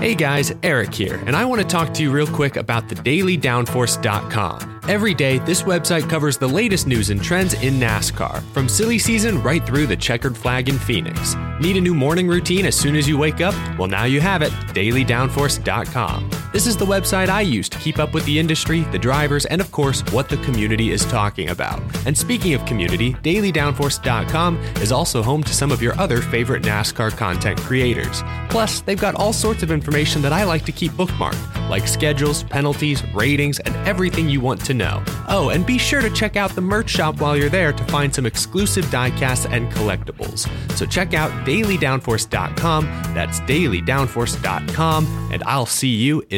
Hey guys, Eric here, and I want to talk to you real quick about thedailydownforce.com. Every day, this website covers the latest news and trends in NASCAR, from silly season right through the checkered flag in Phoenix. Need a new morning routine as soon as you wake up? Well, now you have it dailydownforce.com. This is the website I use to keep up with the industry, the drivers, and of course, what the community is talking about. And speaking of community, dailydownforce.com is also home to some of your other favorite NASCAR content creators. Plus, they've got all sorts of information that I like to keep bookmarked, like schedules, penalties, ratings, and everything you want to know. Oh, and be sure to check out the merch shop while you're there to find some exclusive diecasts and collectibles. So check out dailydownforce.com, that's dailydownforce.com, and I'll see you in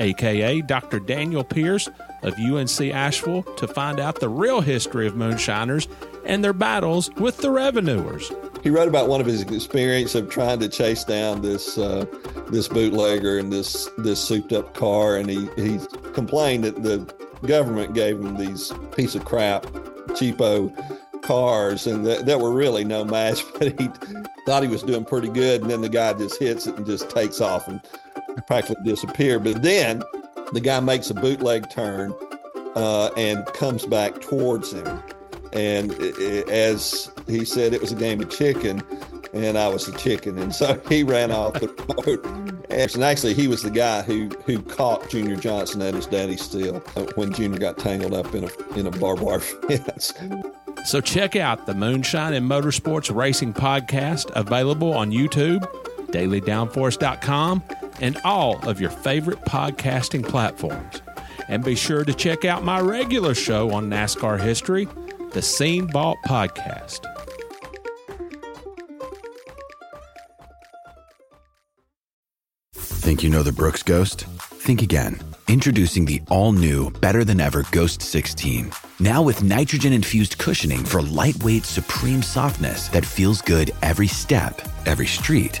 aka Dr. Daniel Pierce of UNC Asheville, to find out the real history of moonshiners and their battles with the revenuers. He wrote about one of his experience of trying to chase down this uh, this bootlegger in this this souped up car, and he he complained that the government gave him these piece of crap, cheapo cars, and that, that were really no match. But he thought he was doing pretty good, and then the guy just hits it and just takes off and practically disappear. But then the guy makes a bootleg turn uh, and comes back towards him. And i- i- as he said, it was a game of chicken, and I was a chicken. And so he ran off the road. And actually, he was the guy who, who caught Junior Johnson at his daddy's uh, when Junior got tangled up in a, in a barbed wire fence. So check out the Moonshine and Motorsports Racing Podcast, available on YouTube, dailydownforce.com, and all of your favorite podcasting platforms. And be sure to check out my regular show on NASCAR history, the Scene Vault Podcast. Think you know the Brooks Ghost? Think again. Introducing the all new, better than ever Ghost 16. Now with nitrogen infused cushioning for lightweight, supreme softness that feels good every step, every street,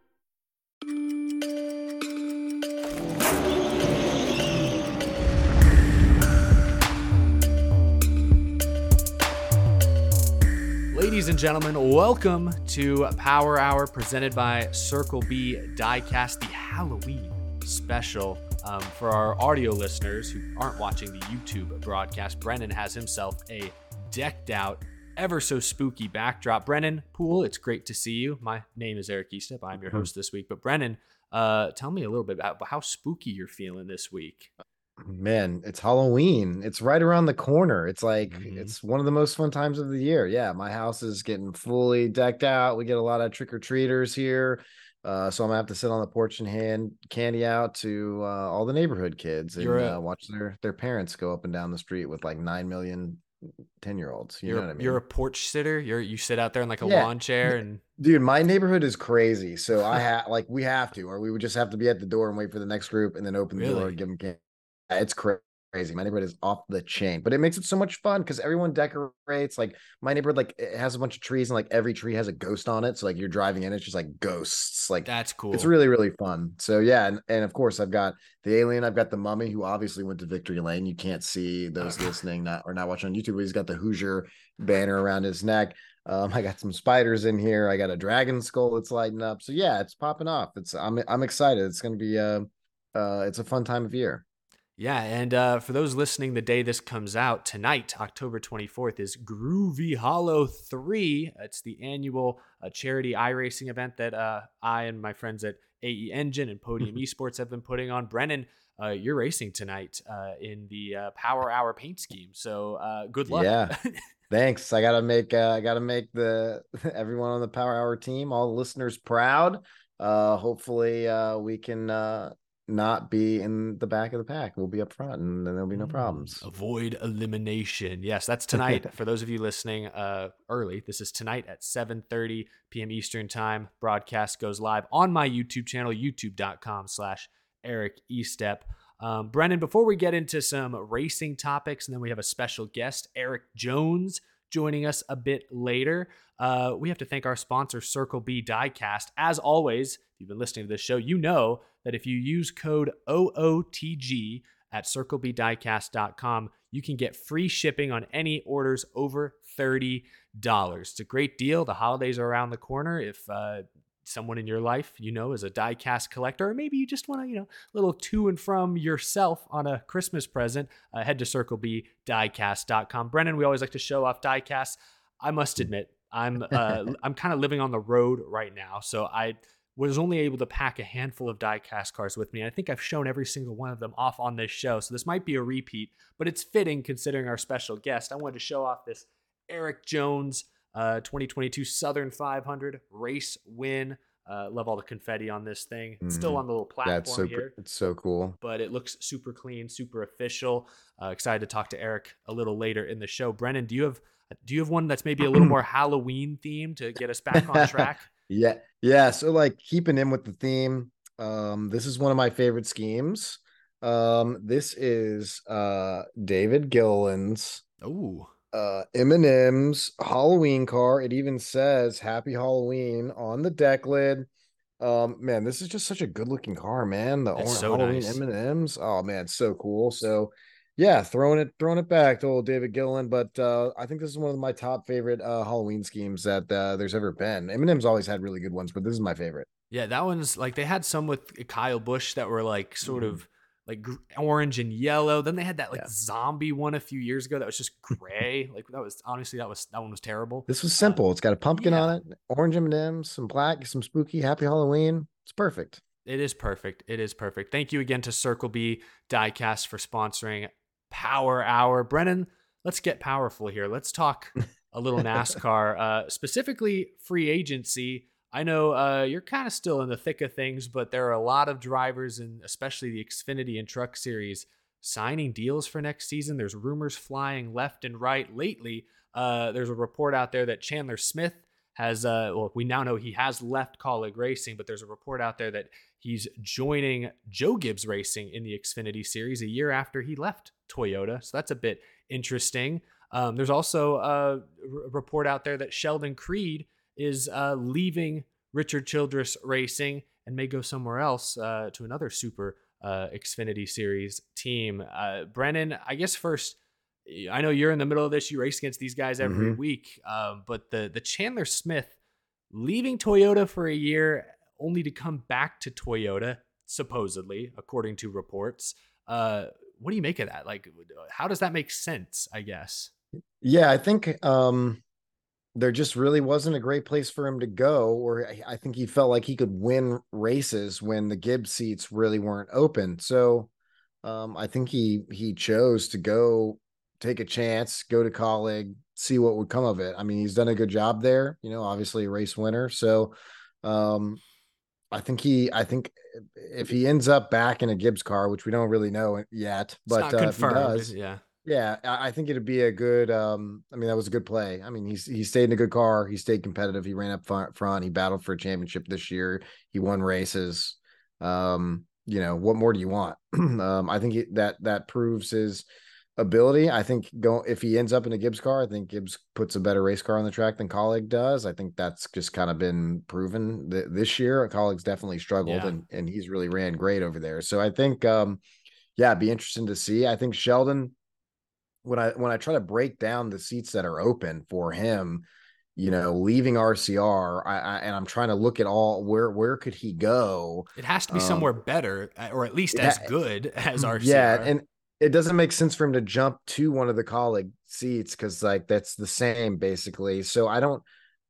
Ladies and gentlemen, welcome to Power Hour presented by Circle B Diecast, the Halloween special. Um, for our audio listeners who aren't watching the YouTube broadcast, Brennan has himself a decked out, ever so spooky backdrop. Brennan Poole, it's great to see you. My name is Eric Estep. I'm your host this week. But Brennan, uh, tell me a little bit about how spooky you're feeling this week. Man, it's Halloween. It's right around the corner. It's like Mhm. it's one of the most fun times of the year. Yeah, my house is getting fully decked out. We get a lot of trick or treaters here. Uh, so I'm gonna have to sit on the porch and hand candy out to uh, all the neighborhood kids and You're uh, watch their their parents go up and down the street with like nine million 10 year olds. You You're know what I mean? you're a porch sitter. You're you sit out there in like a Yeah. lawn chair and Dude, my neighborhood is crazy. So I have like we have to, or we would just have to be at the door and wait for the next group and then open the door and give them candy. It's crazy. My neighborhood is off the chain, but it makes it so much fun because everyone decorates. Like my neighborhood, like it has a bunch of trees and like every tree has a ghost on it. So like you're driving in, it's just like ghosts. Like that's cool. it's really really fun. So yeah, and, and of course I've got the alien. I've got the mummy who obviously went to Victory Lane. You can't see those listening not or not watching on YouTube. But he's got the Hoosier banner around his neck. Um, I got some spiders in here. I got a dragon skull that's lighting up. So yeah, it's popping off. It's I'm I'm excited. It's gonna be uh uh it's a fun time of year. Yeah, and uh, for those listening, the day this comes out tonight, October 24th, is Groovy Hollow 3. It's the annual uh, charity iRacing event that uh, I and my friends at AE Engine and Podium Esports have been putting on. Brennan, uh, you're racing tonight uh, in the uh, Power Hour paint scheme. So uh, good luck. Yeah. Thanks. I gotta make uh, I gotta make the everyone on the Power Hour team, all the listeners proud. Uh hopefully uh we can uh not be in the back of the pack. We'll be up front and then there'll be no problems. Avoid elimination. Yes, that's tonight. For those of you listening uh, early, this is tonight at 7.30 p.m. Eastern Time. Broadcast goes live on my YouTube channel, youtube.com slash Eric Estep. Um, Brennan, before we get into some racing topics, and then we have a special guest, Erik Jones, joining us a bit later. Uh, we have to thank our sponsor, Circle B Diecast. As always, if you've been listening to this show, you know that if you use code OOTG at circlebdiecast.com, you can get free shipping on any orders over $30. It's a great deal. The holidays are around the corner. If uh, someone in your life you know is a diecast collector, or maybe you just want to, you know, a little to and from yourself on a Christmas present, uh, head to circlebdiecast.com. Brennan, we always like to show off diecasts. I must admit, I'm uh, I'm kind of living on the road right now, so I was only able to pack a handful of diecast cars with me. I think I've shown every single one of them off on this show, so this might be a repeat, but it's fitting considering our special guest. I wanted to show off this Erik Jones uh, 2022 Southern 500 race win. Uh, love all the confetti on this thing. It's still Mhm. on the little platform That's so here it's so cool. but it looks super clean, super official. Uh, excited to talk to Eric a little later in the show. Brennan, do you have do you have one that's maybe a little more Halloween themed to get us back on track? Yeah, yeah. So like keeping in with the theme. Um, this is one of my favorite schemes. Um, this is uh David Gilliland's Ooh, uh M&M's Halloween car. It even says Happy Halloween on the deck lid. Um, man, this is just such a good looking car, man. The orange so Halloween nice. M&M's. Oh man, so cool. So yeah, throwing it throwing it back to old David Gilliland, but uh I think this is one of my top favorite uh Halloween schemes that uh there's ever been. M&M's always had really good ones, but this is my favorite. yeah, that one's like they had some with Kyle Busch that were like sort of like orange and yellow. Then they had that like Yeah. zombie one a few years ago that was just gray. like that was honestly that was that one was terrible. This was simple. It's got a pumpkin yeah. on it, orange M&M's, some black, some spooky Happy Halloween. It's perfect. It is perfect. It is perfect. Thank you again to Circle B Diecast for sponsoring Power Hour. Brennan, let's get powerful here. Let's talk a little NASCAR, uh, specifically free agency. I know uh, you're kind of still in the thick of things, but there are a lot of drivers, and especially the Xfinity and Truck Series, signing deals for next season. There's rumors flying left and right lately. Uh, there's a report out there that Chandler Smith has, uh, well, we now know he has left Kaulig Racing, but there's a report out there that he's joining Joe Gibbs Racing in the Xfinity Series a year after he left Toyota. So that's a bit interesting. Um, there's also a r- report out there that Sheldon Creed is uh, leaving Richard Childress Racing and may go somewhere else uh, to another super uh, Xfinity Series team. Uh, Brennan, I guess first, I know you're in the middle of this. You race against these guys every Mhm. week, um, but the the Chandler Smith leaving Toyota for a year only to come back to Toyota, supposedly, according to reports. Uh, what do you make of that? Like, how does that make sense? I guess. Yeah, I think um there just really wasn't a great place for him to go, or I- think he felt like he could win races when the Gibbs seats really weren't open. So um I think he he chose to go take a chance, go to Kaulig, see what would come of it. I mean, he's done a good job there, you know, obviously a race winner. So um I think he, I think if he ends up back in a Gibbs car, which we don't really know yet, but uh, if he does, yeah. Yeah, I think it'd be a good. Um, I mean, that was a good play. I mean, he's he stayed in a good car. He stayed competitive. He ran up front. front. He battled for a championship this year. He won races. Um, you know, what more do you want? um, I think he, that that proves his ability. I think go if he ends up in a Gibbs car, I think Gibbs puts a better race car on the track than Kaulig does. I think that's just kind of been proven th- this year. Kaulig's definitely struggled, Yeah. and and he's really ran great over there. So I think, um, yeah, it'd be interesting to see. I think Sheldon, when I when I try to break down the seats that are open for him, you know, leaving RCR, I, I and I'm trying to look at all where where could he go? It has to be Um, somewhere better, uh, or at least as good as RCR. Yeah, and it doesn't make sense for him to jump to one of the Kaulig seats because like that's the same basically. So I don't.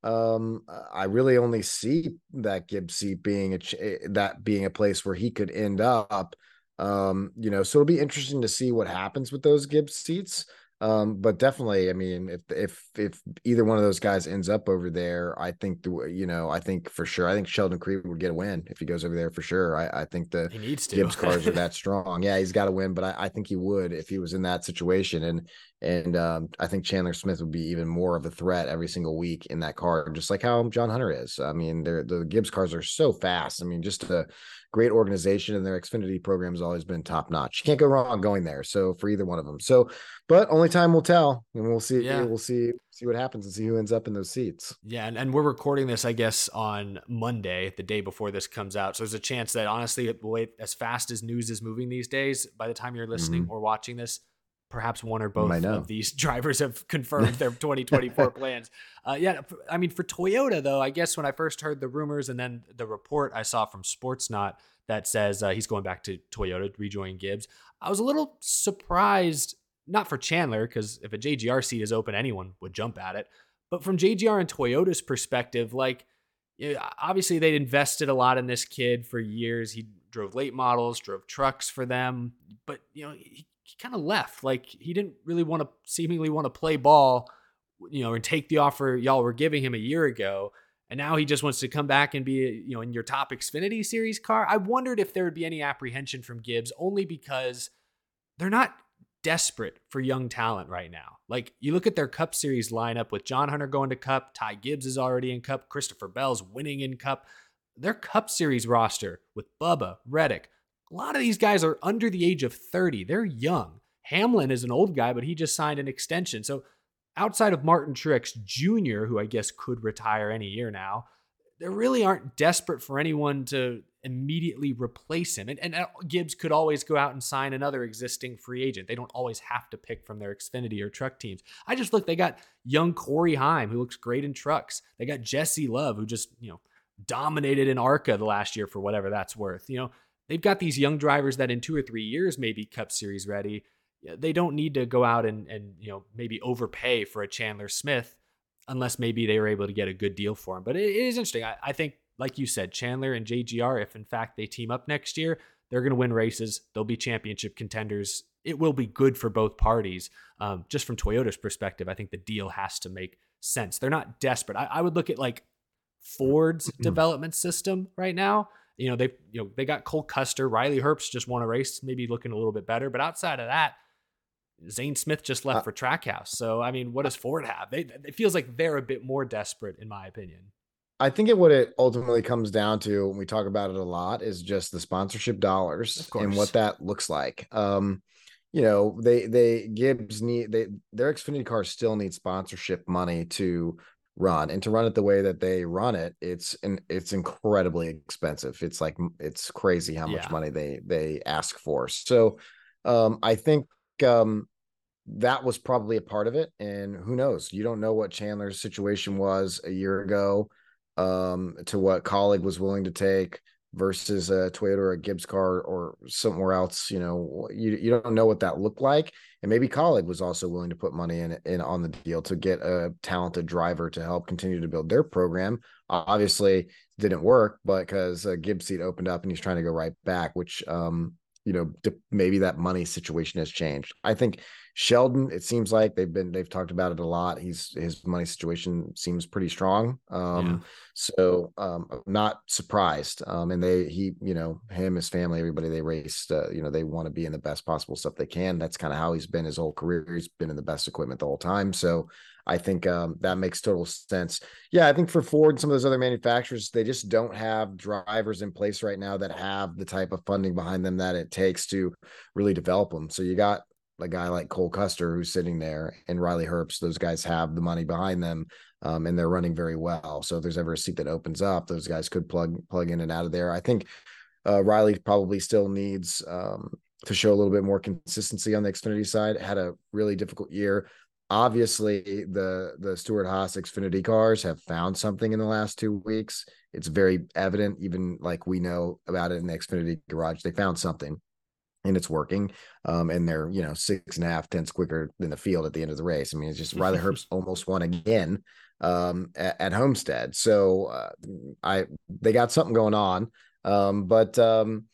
Um, I really only see that Gibbs seat being a eh, that being a place where he could end up. Um, you know, so it'll be interesting to see what happens with those Gibbs seats. Um, but definitely, I mean, if if if either one of those guys ends up over there, I think the you know, I think for sure, I think Sheldon Creed would get a win if he goes over there for sure. I, I think the he needs to. Gibbs cars are that strong. Yeah, he's got to win, but I, I think he would if he was in that situation. And and um, I think Chandler Smith would be even more of a threat every single week in that car, just like how John Hunter is. I mean, they're, the Gibbs cars are so fast. I mean, just a great organization, and their Xfinity program has always been top notch. You can't go wrong going there. So for either one of them. So, but only time will tell, and we'll see. Yeah. We'll see see what happens and see who ends up in those seats. Yeah, and, and we're recording this, I guess, on Monday, the day before this comes out. So there's a chance that honestly, way as fast as news is moving these days, by the time you're listening mm-hmm. or watching this, perhaps one or both of these drivers have confirmed their 2024 plans. Uh, yeah, I mean, for Toyota though, I guess when I first heard the rumors and then the report I saw from Sportsnaut that says uh, he's going back to Toyota, to rejoin Gibbs, I was a little surprised. Not for Chandler, because if a JGR seat is open, anyone would jump at it. But from JGR and Toyota's perspective, like obviously they'd invested a lot in this kid for years. He drove late models, drove trucks for them, but you know he, he kind of left. Like he didn't really want to seemingly want to play ball, you know, and take the offer y'all were giving him a year ago. And now he just wants to come back and be, you know, in your top Xfinity Series car. I wondered if there would be any apprehension from Gibbs, only because they're not desperate for young talent right now. Like you look at their Cup Series lineup with John Hunter going to Cup, Ty Gibbs is already in Cup, Christopher Bell's winning in Cup. Their Cup Series roster with Bubba, Reddick, a lot of these guys are under the age of 30. They're young. Hamlin is an old guy, but he just signed an extension. So outside of Martin Truex Jr., who I guess could retire any year now, they really aren't desperate for anyone to immediately replace him. And, and uh, Gibbs could always go out and sign another existing free agent. They don't always have to pick from their Xfinity or truck teams. I just look, they got young Corey Heim, who looks great in trucks. They got Jesse Love, who just, you know, dominated in ARCA the last year for whatever that's worth. You know, they've got these young drivers that in two or three years may be Cup Series ready. They don't need to go out and, and you know, maybe overpay for a Chandler Smith unless maybe they were able to get a good deal for him. But it, it is interesting. I, I think, like you said, Chandler and JGR, if in fact they team up next year, they're going to win races. They'll be championship contenders. It will be good for both parties. Um, just from Toyota's perspective, I think the deal has to make sense. They're not desperate. I, I would look at like Ford's development system right now. You know, they you know they got Cole Custer, Riley Herbst just won a race, maybe looking a little bit better. But outside of that, Zane Smith just left for Trackhouse. So I mean, what does Ford have? They it feels like they're a bit more desperate, in my opinion. I think it what it ultimately comes down to when we talk about it a lot is just the sponsorship dollars and what that looks like. Um, you know, they they Gibbs need they their Xfinity cars still need sponsorship money to run and to run it the way that they run it, it's and it's incredibly expensive. It's like it's crazy how much Yeah. money they they ask for. So um I think um that was probably a part of it. And who knows? You don't know what Chandler's situation was a year ago um, to what Kaulig was willing to take versus a Toyota or a Gibbs car or somewhere else. You know, you, you don't know what that looked like. And maybe Kaulig was also willing to put money in in on the deal to get a talented driver to help continue to build their program. Obviously, didn't work, but because Gibbs seat opened up and he's trying to go right back, which um, you know, maybe that money situation has changed. I think Sheldon, it seems like they've been they've talked about it a lot. He's his money situation seems pretty strong. Um, yeah. so um, I'm not surprised. Um, and they he you know him his family everybody they raced uh, you know they want to be in the best possible stuff they can. That's kind of how he's been his whole career. He's been in the best equipment the whole time. So I think um, that makes total sense. Yeah, I think for Ford and some of those other manufacturers, they just don't have drivers in place right now that have the type of funding behind them that it takes to really develop them. So you got a guy like Cole Custer who's sitting there and Riley Herbst. Those guys have the money behind them, um, and they're running very well. So if there's ever a seat that opens up, those guys could plug plug in and out of there. I think uh, Riley probably still needs um, to show a little bit more consistency on the Xfinity side. Had a really difficult year obviously the the Stewart Haas Xfinity cars have found something in the last two weeks. It's very evident, even like we know about it in the Xfinity garage. They found something and it's working. Um, and they're, you know, six and a half tenths quicker than the field at the end of the race. I mean, it's just Riley Herbst almost won again um, at, at Homestead. So uh, I they got something going on. Um, but um,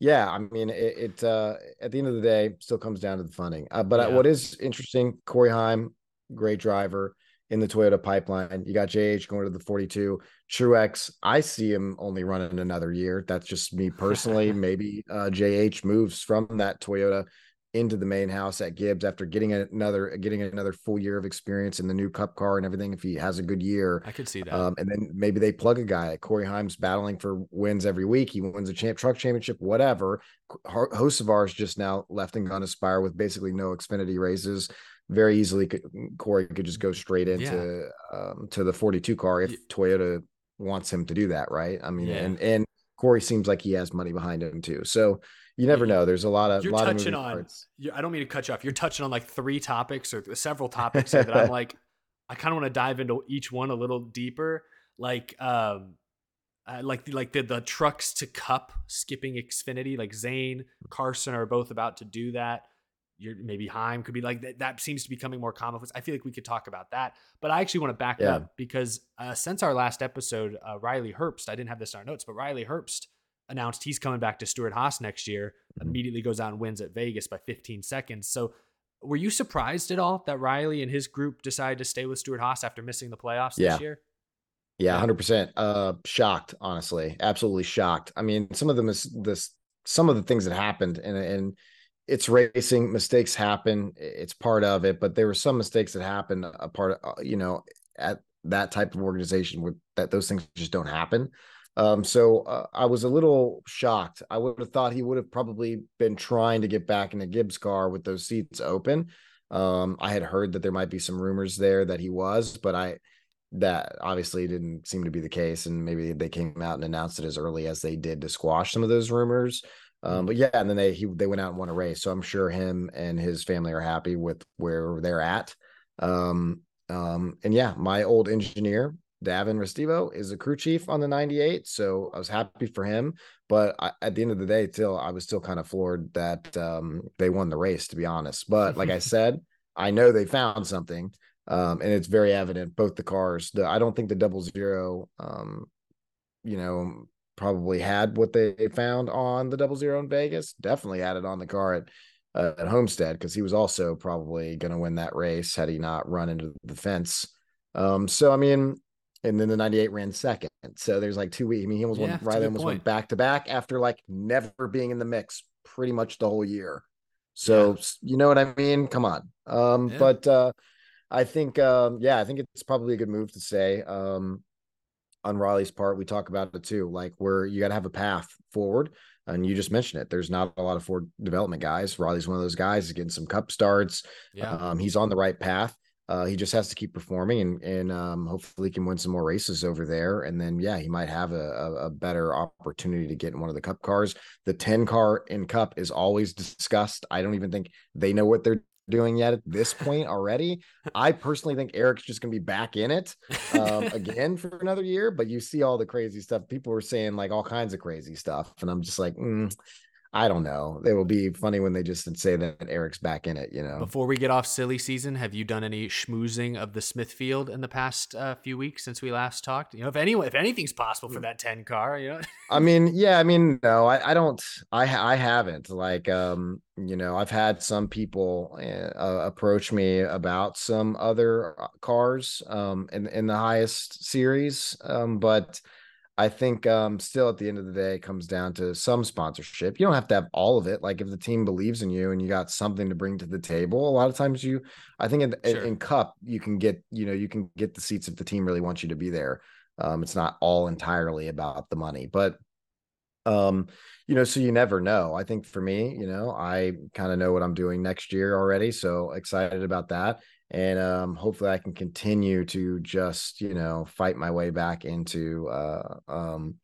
yeah, I mean, it, it uh, at the end of the day still comes down to the funding. Uh, but uh, yeah. what is interesting, Corey Heim, great driver in the Toyota pipeline. You got JH going to the 42. Truex, I see him only running another year. That's just me personally. Maybe uh, JH moves from that Toyota into the main house at Gibbs after getting another getting another full year of experience in the new Cup car and everything. If he has a good year, I could see that. Um, and then maybe they plug a guy. Corey Heim's battling for wins every week. He wins a champ truck championship, whatever. Ours just now left and gone aspire with basically no Xfinity races. Very easily, could, Corey could just go straight into yeah. um, to the 42 car if yeah. Toyota wants him to do that, right? I mean, yeah. and and Corey seems like he has money behind him too. So you never know. There's a lot of you're lot touching on. I don't mean to cut you off. You're touching on like three topics or several topics that I'm like, I kind of want to dive into each one a little deeper. Like, um, uh, like like the the trucks to cup skipping Xfinity. Like Zane Carson are both about to do that. You're, maybe Heim could be like that. That seems to be becoming more common. I feel like we could talk about that, but I actually want to back yeah. up because uh, since our last episode, uh, Riley Herbst, I didn't have this in our notes, but Riley Herbst announced he's coming back to Stewart Haas next year, mm-hmm. immediately goes out and wins at Vegas by 15 seconds. So were you surprised at all that Riley and his group decided to stay with Stewart Haas after missing the playoffs yeah. this year? Yeah, hundred percent. Uh, shocked, honestly, absolutely shocked. I mean, some of them is this, some of the things that happened, and and it's racing. Mistakes happen. It's part of it, but there were some mistakes that happened. A part of, uh, you know, at that type of organization where that those things just don't happen. Um, so uh, I was a little shocked. I would have thought he would have probably been trying to get back in a Gibbs car with those seats open. Um, I had heard that there might be some rumors there that he was, but I that obviously didn't seem to be the case, and maybe they came out and announced it as early as they did to squash some of those rumors. Um, but yeah, and then they he they went out and won a race, so I'm sure him and his family are happy with where they're at. Um, um, and yeah, my old engineer Davin Restivo is a crew chief on the 98. So I was happy for him. But I, at the end of the day, still, I was still kind of floored that um, they won the race, to be honest. But like I said, I know they found something. Um, and it's very evident both the cars. The I don't think the double zero, um, you know, probably had what they found on the double zero in Vegas. Definitely had it on the car at uh, at Homestead because he was also probably going to win that race had he not run into the fence. Um, so I mean, and then the 98 ran second. So there's like two weeks. I mean, he almost yeah, went Riley almost point. went back to back after like never being in the mix pretty much the whole year. So yeah. you know what I mean? Come on. Um, yeah. but uh I think um, yeah, I think it's probably a good move to say. Um on Riley's part, we talk about it too, like where you gotta have a path forward. And you just mentioned it. There's not a lot of Ford development guys. Riley's one of those guys. He's getting some cup starts. Yeah. Um, he's on the right path. Uh, he just has to keep performing and and um, hopefully he can win some more races over there. And then yeah, he might have a, a, a, better opportunity to get in one of the cup cars. The 10 car in cup is always discussed. I don't even think they know what they're doing yet at this point already. I personally think Aric's just gonna be back in it um, again for another year, but you see all the crazy stuff. People were saying like all kinds of crazy stuff, and I'm just like, mm, I don't know. It will be funny when they just say that Aric's back in it, you know. Before we get off silly season, have you done any schmoozing of the Smithfield in the past uh, few weeks since we last talked? You know, if anyone, if anything's possible for that 10 car, you know. I mean, yeah, I mean, no, I, I don't, I, I haven't. Like, um, you know, I've had some people uh, approach me about some other uh, cars, um, in in the highest series, um, but I think um, still at the end of the day, it comes down to some sponsorship. You don't have to have all of it. Like if the team believes in you and you got something to bring to the table, a lot of times you, I think in, sure. in Cup you can get, you know, you can get the seats if the team really wants you to be there. Um, it's not all entirely about the money, but um, you know, so you never know. I think for me, you know, I kind of know what I'm doing next year already, so excited about that and um, hopefully I can continue to just you know fight my way back into uh, um,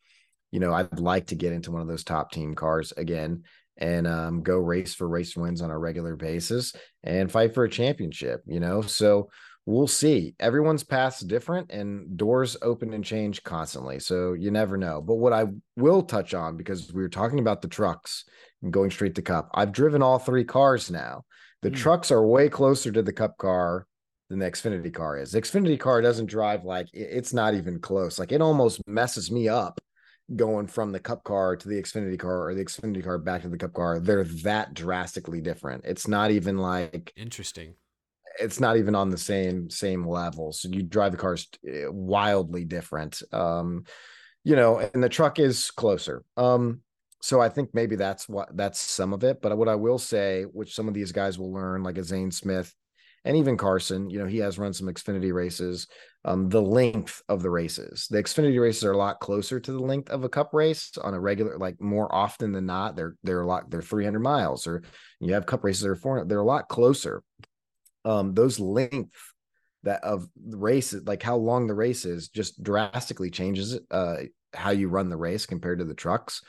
you know I'd like to get into one of those top team cars again and um, go race for race wins on a regular basis and fight for a championship you know? So we'll see. Everyone's path's different and doors open and change constantly so you never know. But what i will touch on because we were talking about the trucks and going straight to cup i've driven all three cars now the mm. trucks are way closer to the Cup car than the Xfinity car is. The Xfinity car doesn't drive like it's not even close. Like it almost messes me up going from the Cup car to the Xfinity car or the Xfinity car back to the Cup car. They're that drastically different. It's not even like interesting. It's not even on the same same level. So you drive the cars eh, wildly different. Um, you know, and the truck is closer. Um, so I think maybe that's what that's some of it. But what I will say, which some of these guys will learn, like a Zane Smith and even Carson, you know, he has run some Xfinity races. Um, the length of the races, the Xfinity races are a lot closer to the length of a Cup race on a regular, like more often than not. They're they're a lot. They're 300 miles, or you have Cup races that are 400. They're a lot closer. Um, those length that of the races, like how long the race is, just drastically changes uh, how you run the race compared to the trucks.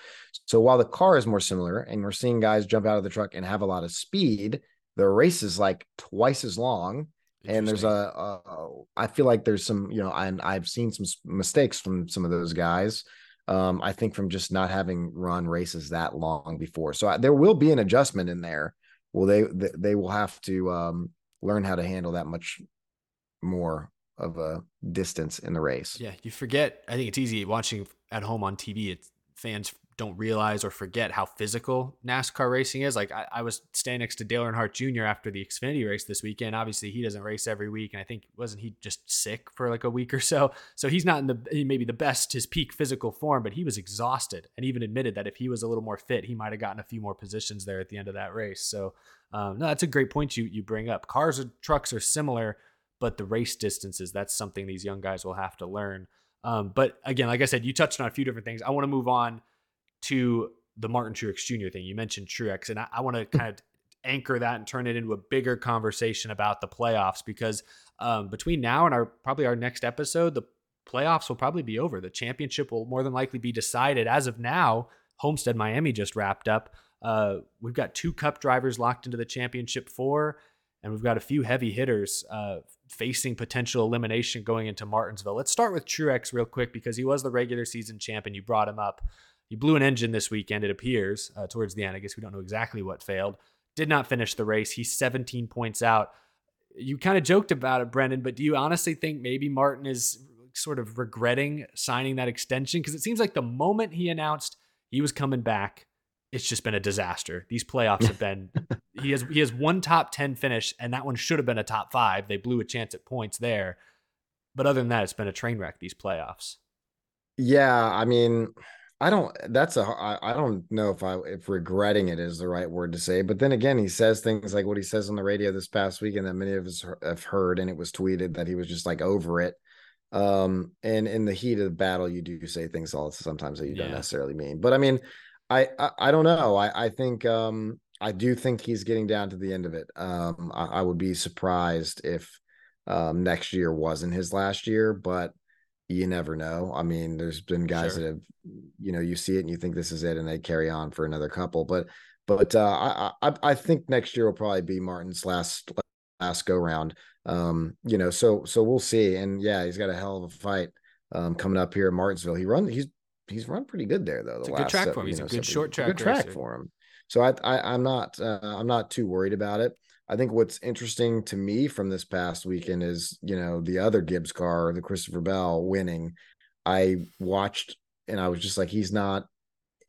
So while the car is more similar and we're seeing guys jump out of the truck and have a lot of speed, the race is like twice as long. And there's a, a, I feel like there's some, you know, and I've seen some mistakes from some of those guys. Um, I think from just not having run races that long before. So I, there will be an adjustment in there. Well, they, they, they will have to um, learn how to handle that much more of a distance in the race. Yeah, you forget. I think it's easy watching at home on TV. It's fans don't realize or forget how physical NASCAR racing is. Like I, I, was standing next to Dale Earnhardt Jr. after the Xfinity race this weekend. Obviously, he doesn't race every week, and I think wasn't he just sick for like a week or so. So he's not in the maybe the best his peak physical form, but he was exhausted, and even admitted that if he was a little more fit, he might have gotten a few more positions there at the end of that race. So um, no, that's a great point you you bring up. Cars and trucks are similar but the race distances, that's something these young guys will have to learn. Um, but again, like I said, you touched on a few different things. I want to move on to the Martin Truex Jr. thing. You mentioned Truex, and I, I want to kind of anchor that and turn it into a bigger conversation about the playoffs because um, between now and our probably our next episode, the playoffs will probably be over. The championship will more than likely be decided. As of now, Homestead Miami just wrapped up. Uh, we've got two Cup drivers locked into the championship four, and we've got a few heavy hitters uh, facing potential elimination going into Martinsville. Let's start with Truex real quick because he was the regular season champ and you brought him up. He blew an engine this weekend, it appears, uh, towards the end. I guess we don't know exactly what failed. Did not finish the race. He's 17 points out. You kind of joked about it, Brennan, but do you honestly think maybe Martin is sort of regretting signing that extension? Because it seems like the moment he announced he was coming back, it's just been a disaster. These playoffs have been he has he has one top 10 finish and that one should have been a top 5. They blew a chance at points there. But other than that, it's been a train wreck these playoffs. Yeah, I mean, I don't that's a I, I don't know if I if regretting it is the right word to say, but then again, he says things like what he says on the radio this past weekend that many of us have heard and it was tweeted that he was just like over it. Um and in the heat of the battle you do say things all sometimes that you yeah. don't necessarily mean. But I mean, I, I, I don't know. I I think um I do think he's getting down to the end of it. Um I, I would be surprised if um next year wasn't his last year, but you never know. I mean, there's been guys sure. that have you know, you see it and you think this is it and they carry on for another couple. But but uh I I, I think next year will probably be Martin's last last go round. Um, you know, so so we'll see. And yeah, he's got a hell of a fight um coming up here in Martinsville. He run he's he's run pretty good there though. The it's a last, good track for him. He's know, a good short track. Good track for him. So I, I am not uh, I'm not too worried about it. I think what's interesting to me from this past weekend is you know the other Gibbs car, the Christopher Bell winning. I watched and I was just like, he's not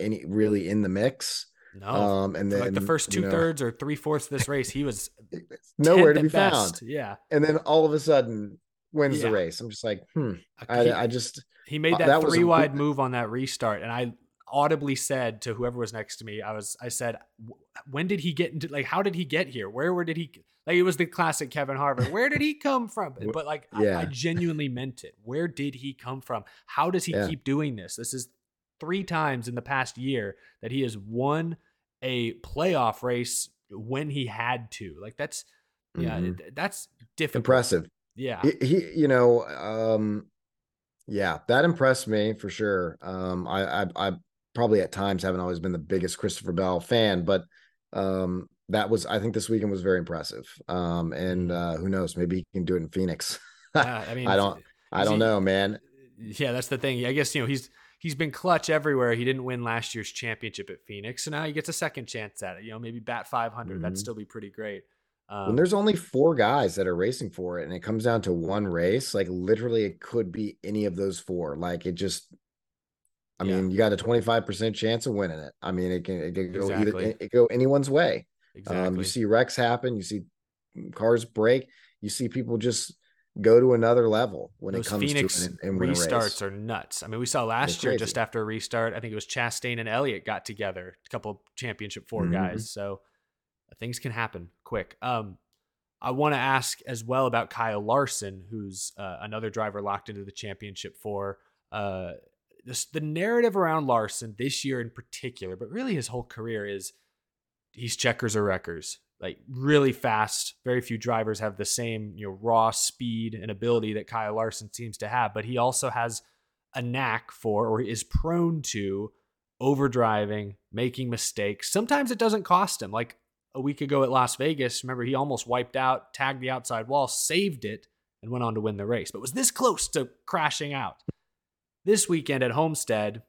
any really in the mix. No, um, and then like the first two you know, thirds or three fourths of this race, he was nowhere to be best. found. Yeah, and then all of a sudden wins yeah. the race. I'm just like, hmm. I, I just he made uh, that, that three wide move on that restart, and I audibly said to whoever was next to me, I was, I said, when did he get into like, how did he get here? Where, where did he? Like it was the classic Kevin Harvick. Where did he come from? But like, yeah. I, I, genuinely meant it. Where did he come from? How does he yeah. keep doing this? This is three times in the past year that he has won a playoff race when he had to. Like that's, yeah, mm-hmm. that's difficult. Impressive. Yeah. He, he, you know, um, yeah, that impressed me for sure. Um, I, I, I probably at times haven't always been the biggest Christopher Bell fan, but um, that was I think this weekend was very impressive. Um, and mm-hmm. uh, who knows, maybe he can do it in Phoenix. yeah, I mean, I don't, I don't he, know, man. Yeah, that's the thing. I guess you know he's he's been clutch everywhere. He didn't win last year's championship at Phoenix, so now he gets a second chance at it. You know, maybe bat 500. Mm-hmm. That'd still be pretty great. Um, when there's only four guys that are racing for it, and it comes down to one race, like literally, it could be any of those four. Like it just I yeah. mean, you got a 25% chance of winning it. I mean, it can, it can go exactly. either, it, go anyone's way. Exactly. Um, you see wrecks happen, you see cars break, you see people just go to another level when Those it comes Phoenix to and restarts are nuts. I mean, we saw last year just after a restart, I think it was Chastain and Elliott got together, a couple championship 4 mm-hmm. guys. So things can happen quick. Um, I want to ask as well about Kyle Larson, who's uh, another driver locked into the championship for. Uh, this, the narrative around Larson this year in particular, but really his whole career is he's checkers or wreckers. Like really fast. Very few drivers have the same, you know, raw speed and ability that Kyle Larson seems to have, but he also has a knack for or is prone to overdriving, making mistakes. Sometimes it doesn't cost him. Like a week ago at Las Vegas, remember he almost wiped out, tagged the outside wall, saved it, and went on to win the race, but was this close to crashing out. This weekend at Homestead,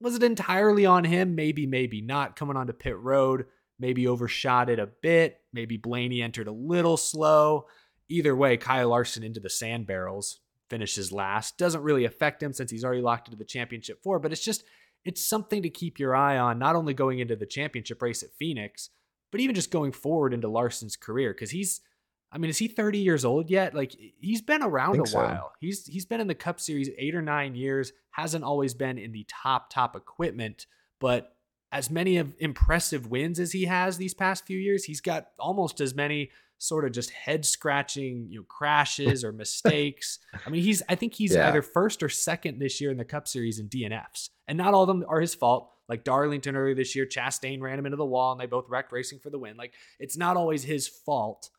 was it entirely on him? Maybe, maybe not. Coming onto pit road, maybe overshot it a bit. Maybe Blaney entered a little slow. Either way, Kyle Larson into the sand barrels finishes last. Doesn't really affect him since he's already locked into the championship four, but it's just, it's something to keep your eye on, not only going into the championship race at Phoenix, but even just going forward into Larson's career because he's I mean, is he 30 years old yet? Like he's been around a while. He's he's been in the Cup Series 8 or 9 years, hasn't always been in the top top equipment, but as many of impressive wins as he has these past few years, he's got almost as many sort of just head scratching, you know, crashes or mistakes. I mean, he's I think he's yeah. either first or second this year in the Cup Series in DNFs. And not all of them are his fault. Like Darlington earlier this year, Chastain ran him into the wall and they both wrecked racing for the win. Like it's not always his fault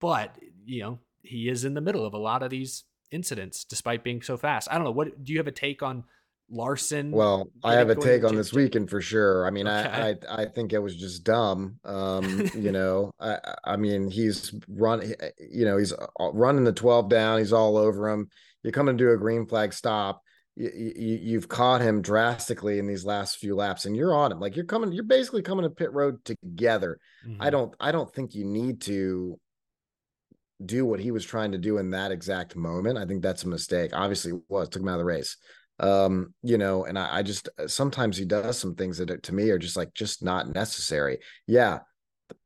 but, you know, he is in the middle of a lot of these incidents despite being so fast. I don't know. What do you have a take on Larson? Well, I have a take on this weekend for sure. I mean, okay. I, I I think it was just dumb. Um, you know, I I mean, he's run, you know, he's uh, running the 12 down, he's all over him. You come and do a green flag stop. You, you, you've caught him drastically in these last few laps and you're on him like you're coming you're basically coming to pit road together mm-hmm. i don't i don't think you need to do what he was trying to do in that exact moment. I think that's a mistake. Obviously, it was took him out of the race. Um, you know, and I, I just uh, sometimes he does some things that to me are just like just not necessary. Yeah,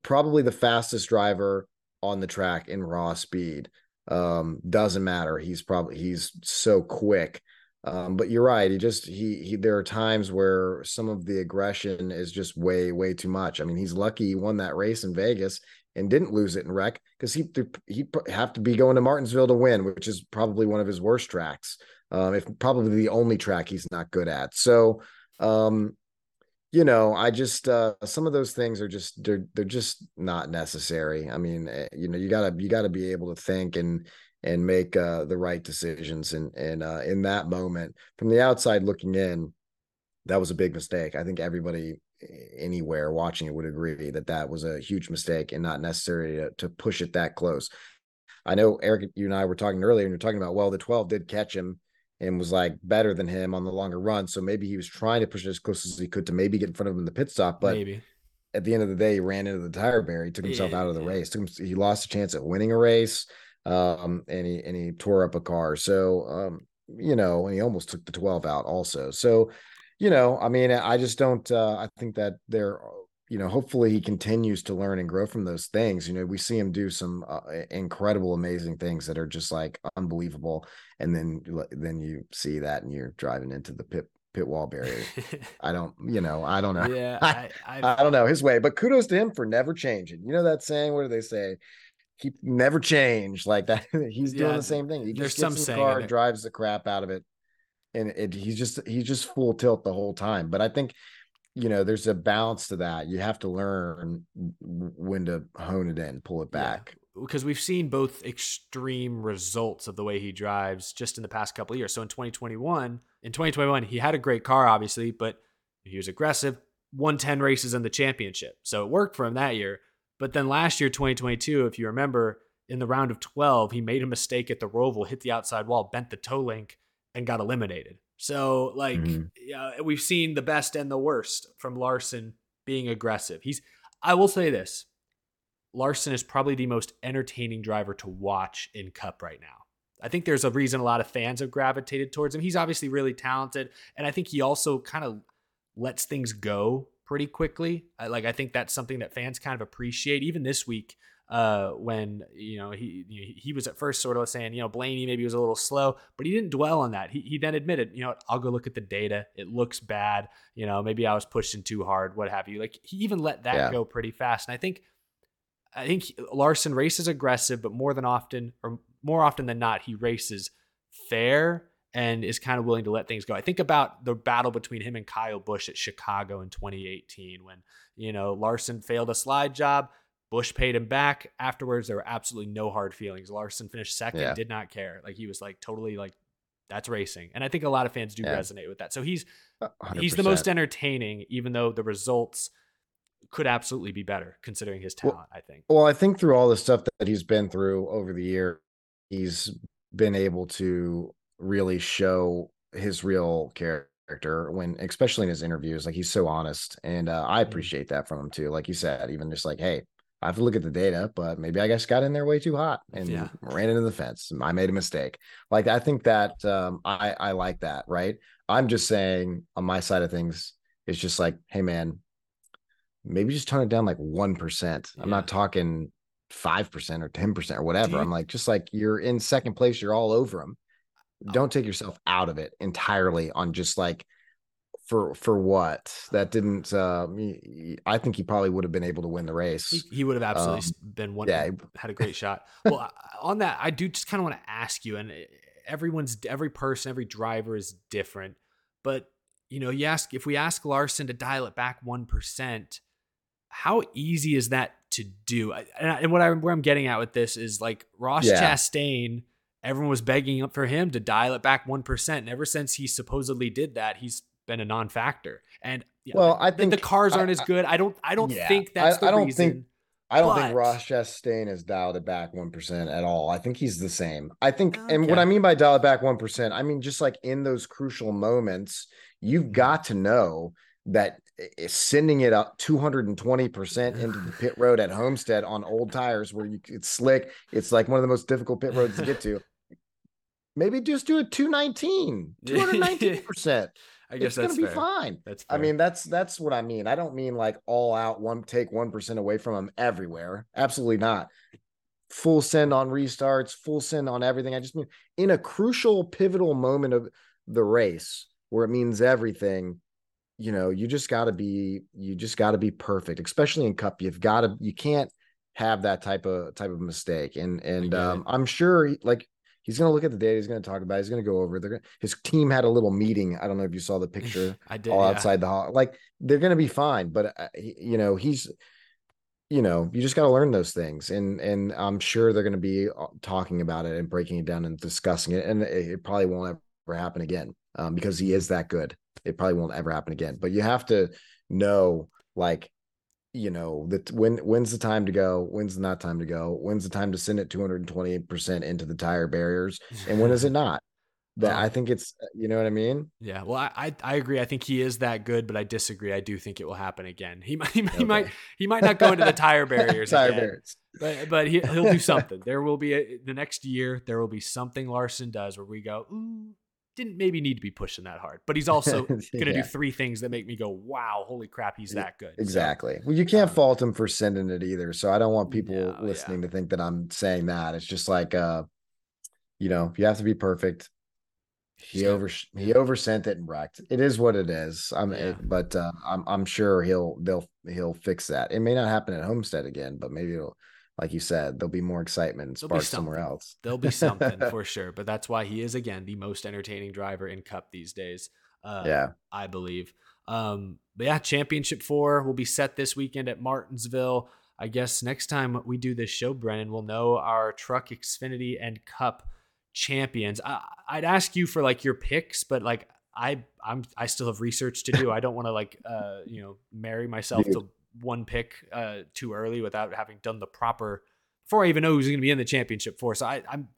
probably the fastest driver on the track in raw speed. Um, doesn't matter. He's probably he's so quick. Um, but you're right. He just he he. There are times where some of the aggression is just way way too much. I mean, he's lucky he won that race in Vegas and didn't lose it in wreck because he he have to be going to Martinsville to win, which is probably one of his worst tracks. Um, if probably the only track he's not good at. So, um, you know, I just uh, some of those things are just they're they're just not necessary. I mean, eh, you know, you gotta you gotta be able to think and and make uh, the right decisions. And and uh, in that moment, from the outside looking in, that was a big mistake. I think everybody anywhere watching it would agree that that was a huge mistake and not necessary to, to push it that close. I know Eric, you and I were talking earlier, and you're talking about well, the 12 did catch him and was like better than him on the longer run, so maybe he was trying to push it as close as he could to maybe get in front of him in the pit stop. But maybe. at the end of the day, he ran into the tire barrier. He took himself out of the race. Took him, he lost a chance at winning a race, um, and he and he tore up a car. So, um, you know, and he almost took the 12 out also. So, you know, I mean, I just don't. Uh, I think that there, you know, hopefully he continues to learn and grow from those things. You know, we see him do some uh, incredible, amazing things that are just like unbelievable, and then then you see that and you're driving into the pit pit wall barrier. I don't, you know, I don't know. Yeah, I, I, I, don't know his way, but kudos to him for never changing. You know that saying? What do they say? He never changed like that. He's doing yeah, the same thing. He just gets in the car, drives the crap out of it, and it, he's just he's just full tilt the whole time. But I think you know there's a balance to that. You have to learn when to hone it in, pull it back. Yeah because we've seen both extreme results of the way he drives just in the past couple of years. So in 2021, in 2021, he had a great car, obviously, but he was aggressive, won 10 races in the championship. So it worked for him that year. But then last year, 2022, if you remember, in the round of 12, he made a mistake at the Roval, hit the outside wall, bent the toe link, and got eliminated. So, like, mm-hmm. yeah, we've seen the best and the worst from Larson being aggressive. He's, I will say this Larson is probably the most entertaining driver to watch in Cup right now. I think there's a reason a lot of fans have gravitated towards him. He's obviously really talented, and I think he also kind of lets things go pretty quickly. like I think that's something that fans kind of appreciate. Even this week, uh, when you know he he was at first sort of saying you know Blaney maybe was a little slow, but he didn't dwell on that. He he then admitted you know I'll go look at the data. It looks bad. You know maybe I was pushing too hard, what have you. Like he even let that yeah. go pretty fast, and I think I think Larson races aggressive, but more than often, or more often than not, he races fair and is kind of willing to let things go. I think about the battle between him and Kyle Busch at Chicago in 2018 when, you know, Larson failed a slide job. Busch paid him back. Afterwards, there were absolutely no hard feelings. Larson finished second, yeah. did not care. Like he was like totally like that's racing. And I think a lot of fans do yeah. resonate with that. So he's 100%. he's the most entertaining, even though the results – could absolutely be better considering his talent, well, I think. Well, I think through all the stuff that he's been through over the year, he's been able to really show his real character when especially in his interviews like he's so honest and uh, i mm-hmm. appreciate that from him too like you said even just like hey i have to look at the data but maybe i just got in there way too hot and yeah. ran into the fence i made a mistake like i think that um, i i like that right i'm just saying on my side of things it's just like hey man maybe just tone it down like 1%. Yeah. I'm not talking 5% or 10% or whatever. I'm like, just like you're in second place, you're all over them. Oh. Don't take yourself out of it entirely on just like, for for what that didn't uh i think he probably would have been able to win the race he, he would have absolutely um, been one yeah had a great shot well on that i do just kind of want to ask you and everyone's every person every driver is different but you know you ask if we ask larson to dial it back 1% how easy is that to do? And, what I where I'm getting at with this is like Ross yeah. Chastain. Everyone was begging up for him to dial it back one percent, and ever since he supposedly did that, he's been a non-factor. And well, I think the cars aren't I, as good. I don't. I don't yeah, think that's I, the I don't reason. Think, I don't but, think Ross Chastain has dialed it back one percent at all. I think he's the same. I think, okay. and what I mean by dial it back one percent, I mean just like in those crucial moments, you've mm-hmm. got to know that sending it up 220% into the pit road at Homestead on old tires where you it's slick. It's like one of the most difficult pit roads to get to. Maybe just do a 219, 219%. I guess it's that's gonna be fine. That's fair. I mean, that's that's what I mean. I don't mean like all out one take one percent away from them everywhere. Absolutely not. Full send on restarts, full send on everything. I just mean in a crucial, pivotal moment of the race where it means everything you know, you just got to be you just got to be perfect, especially in cup. You've got to you can't have that type of type of mistake. And and um, I'm sure like he's going to look at the data. He's going to talk about. It, he's going to go over. They're gonna, his team had a little meeting. I don't know if you saw the picture. I did. All yeah. outside the hall. Like they're going to be fine. But uh, you know he's you know you just got to learn those things and and i'm sure they're going to be uh, talking about it and breaking it down and discussing it and it, it probably won't ever happen again um, because he is that good it probably won't ever happen again. But you have to know, like, you know, that when when's the time to go, when's not time to go, when's the time to send it 228% into the tire barriers, and when is it not? That. I think it's uh, you know what I mean. Yeah, well, I, I agree. I think he is that good, but I disagree. I do think it will happen again. He might he, might- he might he might not go into the tire barriers Tire again, barriers. but but he, he'll do something. There will be a, the next year. There will be something Larson does where we go, ooh, didn't maybe need to be pushing that hard. But he's also going to do three things that make me go, wow, holy crap, he's that good. So, Exactly. Well, you can't um, fault him for sending it either. So I don't want people No, yeah. listening to think that I'm saying that. It's just like, uh, you know, you have to be perfect. He He's over he oversent it and wrecked. It is what it is. I'm, Yeah. but uh, I'm I'm sure he'll they'll he'll fix that. It may not happen at Homestead again, but maybe it'll, like you said, there'll be more excitement and There'll be spark somewhere else. There'll be something for sure. But that's why he is again the most entertaining driver in Cup these days. Uh, Yeah. I believe. Um, but yeah, Championship Four will be set this weekend at Martinsville. I guess next time we do this show, Brennan, we'll know our Truck Xfinity and Cup champions. I, I'd ask you for like your picks, but like I, I'm, I still have research to do. I don't want to like, uh, you know, marry myself Dude. to one pick uh, too early without having done the proper before I even know who's going to be in the championship for. So I, I'm,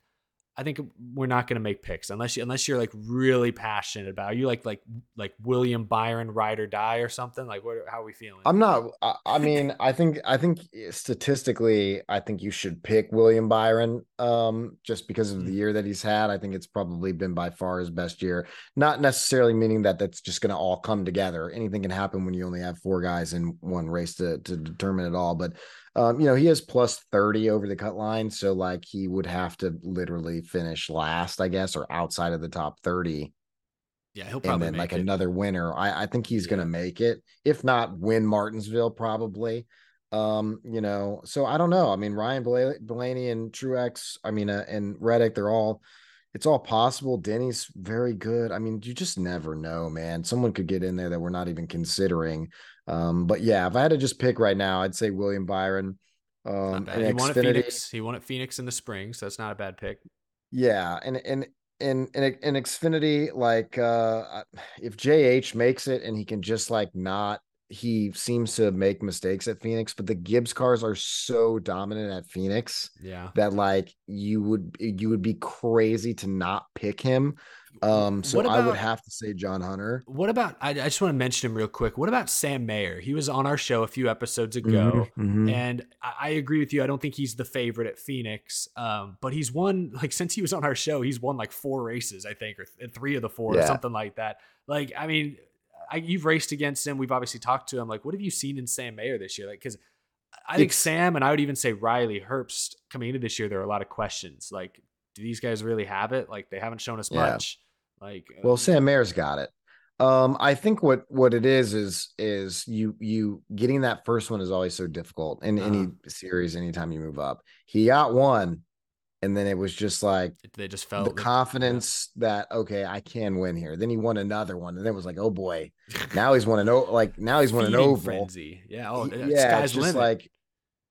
I think we're not going to make picks unless you, unless you're like really passionate about. Are you like like like William Byron ride or die or something? Like what? How are we feeling? I'm not. I, I mean, I think I think statistically, I think you should pick William Byron, um, just because of the Mm. year that he's had. I think it's probably been by far his best year. Not necessarily meaning that that's just going to all come together. Anything can happen when you only have four guys in one race to to determine it all. But um, you know, he has plus thirty over the cut line, so like he would have to literally finish last, I guess, or outside of the top thirty yeah, he'll and probably then make like it. another winner. I, I think he's Yeah. gonna make it. If not, win Martinsville probably. Um, you know, so I don't know. I mean, Ryan Bla- Blaney and Truex, I mean, uh, and Reddick, they're all. It's all possible. Denny's very good. I mean, you just never know, man. Someone could get in there that we're not even considering. Um, but yeah, if I had to just pick right now, I'd say William Byron. Um, and He won at Phoenix. He won at Phoenix in the spring, so that's not a bad pick. Yeah, and and and and in Xfinity, like uh if JH makes it and he can just like not he seems to make mistakes at Phoenix, but the Gibbs cars are so dominant at Phoenix Yeah. that like you would you would be crazy to not pick him. Um so What I would have to say John Hunter. What about? I, I just want to mention him real quick. What about Sam Mayer? He was on our show a few episodes ago. Mhm. And I, I agree with you. I don't think he's the favorite at Phoenix, um, but he's won like since he was on our show, he's won like four races, I think, or th- three of the four, or something like that. Like, I mean, I, you've raced against him. We've obviously talked to him. Like, what have you seen in Sam Mayer this year? Like, because I think It's- Sam and I would even say Riley Herbst coming into this year, there are a lot of questions. Like, do these guys really have it? Like, they haven't shown us Yeah. much. Like, Well, um, Sam Mayer's got it. Um, I think what what it is is is you you getting that first one is always so difficult in any Uh-huh. series. Anytime you move up, he got one, and then it was just like they just felt the confidence that okay, I can win here. Then he won another one, and then it was like, oh boy, now he's won an o- like now he's won an feeding oval. frenzy. Yeah. Oh, He- yeah. yeah, Sky's it's just limit. like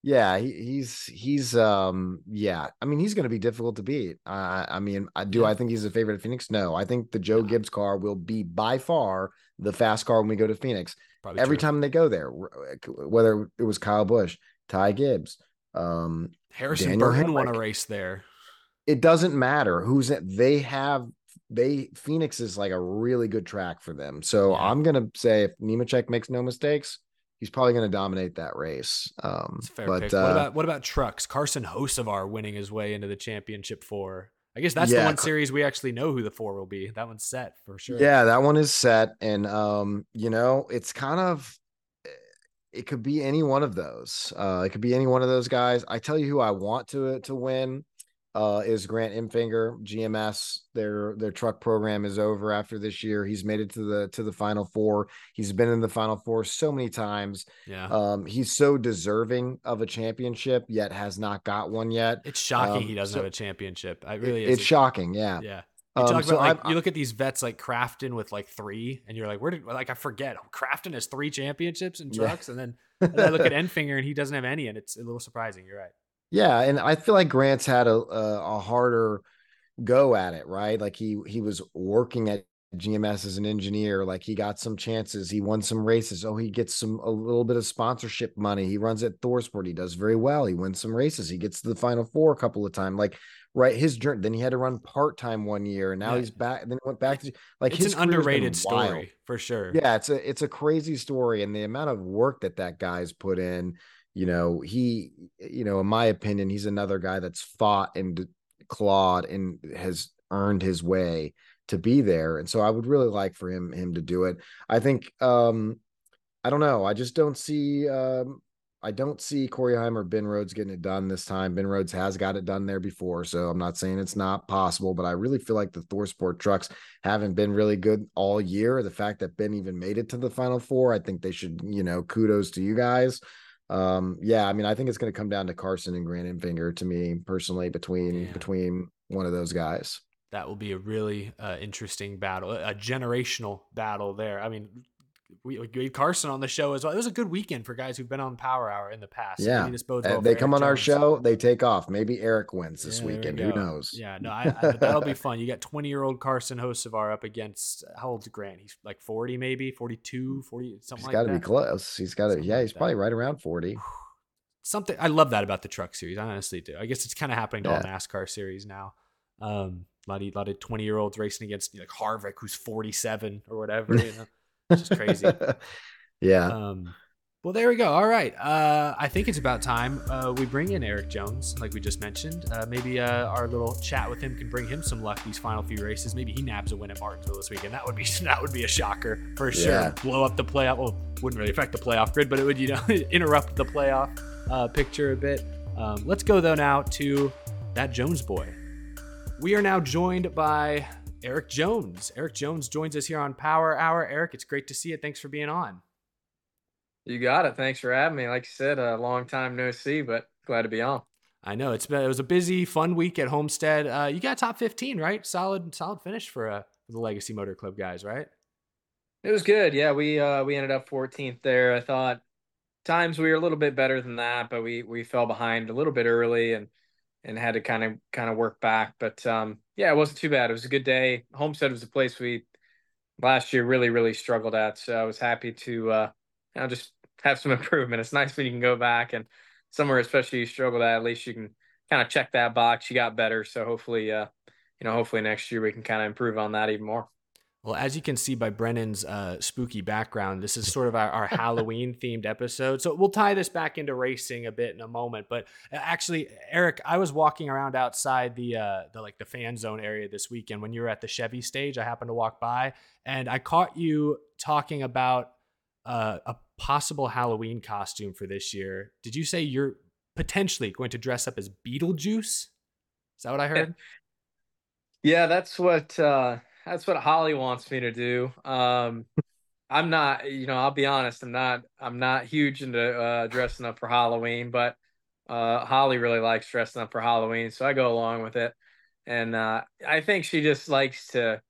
yeah, he, he's he's um yeah. I mean, he's going to be difficult to beat. I I mean, I do Yeah. I think he's a favorite at Phoenix? No, I think the Joe Gibbs car will be by far the fast car when we go to Phoenix. Probably Every true. time they go there, whether it was Kyle Busch, Ty Gibbs, um, Harrison Daniel Burton won a race there. it doesn't matter who's it. They have they Phoenix is like a really good track for them. So Yeah. I'm gonna say if Nemechek makes no mistakes, he's probably gonna dominate that race. Um, It's a fair but pick. uh, what about what about trucks? Carson Hocevar winning his way into the championship four. I guess that's the one series we actually know who the four will be. That one's set for sure. Yeah, that one is set, and um, you know, it's kind of it could be any one of those. Uh, it could be any one of those guys. I tell you who I want to to win uh is Grant Enfinger, GMS. Their their truck program is over after this year. He's made it to the to the final four. He's been in the final four so many times. Yeah. Um, he's so deserving of a championship, yet has not got one yet. it's shocking um, he doesn't so- have a championship. I really is. it's shocking, yeah. Yeah. You Um, talk so about like I'm- you look at these vets like Crafton with like three, and you're like, where did like I forget Crafton has three championships in Yeah. trucks, and then and then I look at Enfinger and he doesn't have any, and it's a little surprising. You're right. Yeah, and I feel like Grant's had a, a a harder go at it, right? Like he he was working at GMS as an engineer. Like he got some chances. He won some races. Oh, he gets some a little bit of sponsorship money. He runs at ThorSport. He does very well. He wins some races. He gets to the final four a couple of times. Like right, his journey. Then he had to run part time one year, and now Yeah. he's back. Then he went back to like it's his an underrated wild. story for sure. Yeah, it's a it's a crazy story, and the amount of work that that guy's put in. You know, he, you know, in my opinion, he's another guy that's fought and clawed and has earned his way to be there. And so I would really like for him him to do it. I think um I don't know. I just don't see um I don't see Corey Heim or Ben Rhodes getting it done this time. Ben Rhodes has got it done there before, so I'm not saying it's not possible, but I really feel like the Thor Sport trucks haven't been really good all year. The fact that Ben even made it to the final four, I think they should, you know, kudos to you guys. Um, yeah, I mean, I think it's going to come down to Carson and Grant Enfinger to me personally between Yeah. between one of those guys. that will be a really uh, interesting battle, a generational battle there. I mean, we, we had Carson on the show as well. It was a good weekend for guys who've been on Power Hour in the past. Yeah. Maybe this bodes well they come Erik on our Jones. show, they take off. Maybe Erik wins this Yeah, we weekend. Who knows? Yeah, no, I, I, that'll be fun. You got 20 year old Carson Hocevar up against how old's Grant? He's like 40, maybe 42, 40, something He's like got that. to be close. He's got to. Yeah, like he's that. probably right around forty. Something I love that about the truck series. I honestly do. I guess it's kind of happening to all NASCAR series now. Um, a lot of, lot of 20 year olds racing against you know, like Harvick, who's 47 or whatever. You know, it's just crazy. yeah. Um, well, there we go. All right. Uh, I think it's about time uh, we bring in Erik Jones, like we just mentioned. Uh, maybe uh, our little chat with him can bring him some luck these final few races. Maybe he nabs a win at Martinsville this weekend. That would be that would be a shocker for sure. Yeah. Blow up the playoff. Well, wouldn't really affect the playoff grid, but it would you know interrupt the playoff uh, picture a bit. Um, let's go though now to that Jones boy. We are now joined by Erik Jones. Erik Jones joins us here on Power Hour. Erik, it's great to see you. Thanks for being on. You got it. Thanks for having me. Like you said, a long time no see, but glad to be on. I know it's been it was a busy, fun week at Homestead. Uh, you got top fifteen, right? Solid, solid finish for uh, the Legacy Motor Club guys, right? It was good. Yeah, we uh we ended up 14th there. I thought times we were a little bit better than that, but we we fell behind a little bit early and and had to kind of kind of work back. But um yeah, it wasn't too bad. It was a good day. Homestead was a place we last year really really struggled at. So I was happy to uh you know just have some improvement. It's nice when you can go back and somewhere especially you struggled at, at least you can kind of check that box. You got better. So hopefully uh you know hopefully next year we can kind of improve on that even more. Well, as you can see by Brennan's uh, spooky background, this is sort of our, our Halloween themed episode. So we'll tie this back into racing a bit in a moment. But uh, actually, Erik, I was walking around outside the uh, the like the fan zone area this weekend when you were at the Chevy stage. I happened to walk by and I caught you talking about uh, a possible Halloween costume for this year. Did you say you're potentially going to dress up as Beetlejuice? Is that what I heard? Yeah, that's what uh that's what Holly wants me to do. Um I'm not, you know, I'll be honest, I'm not I'm not huge into uh dressing up for Halloween, but uh Holly really likes dressing up for Halloween, so I go along with it. And uh I think she just likes to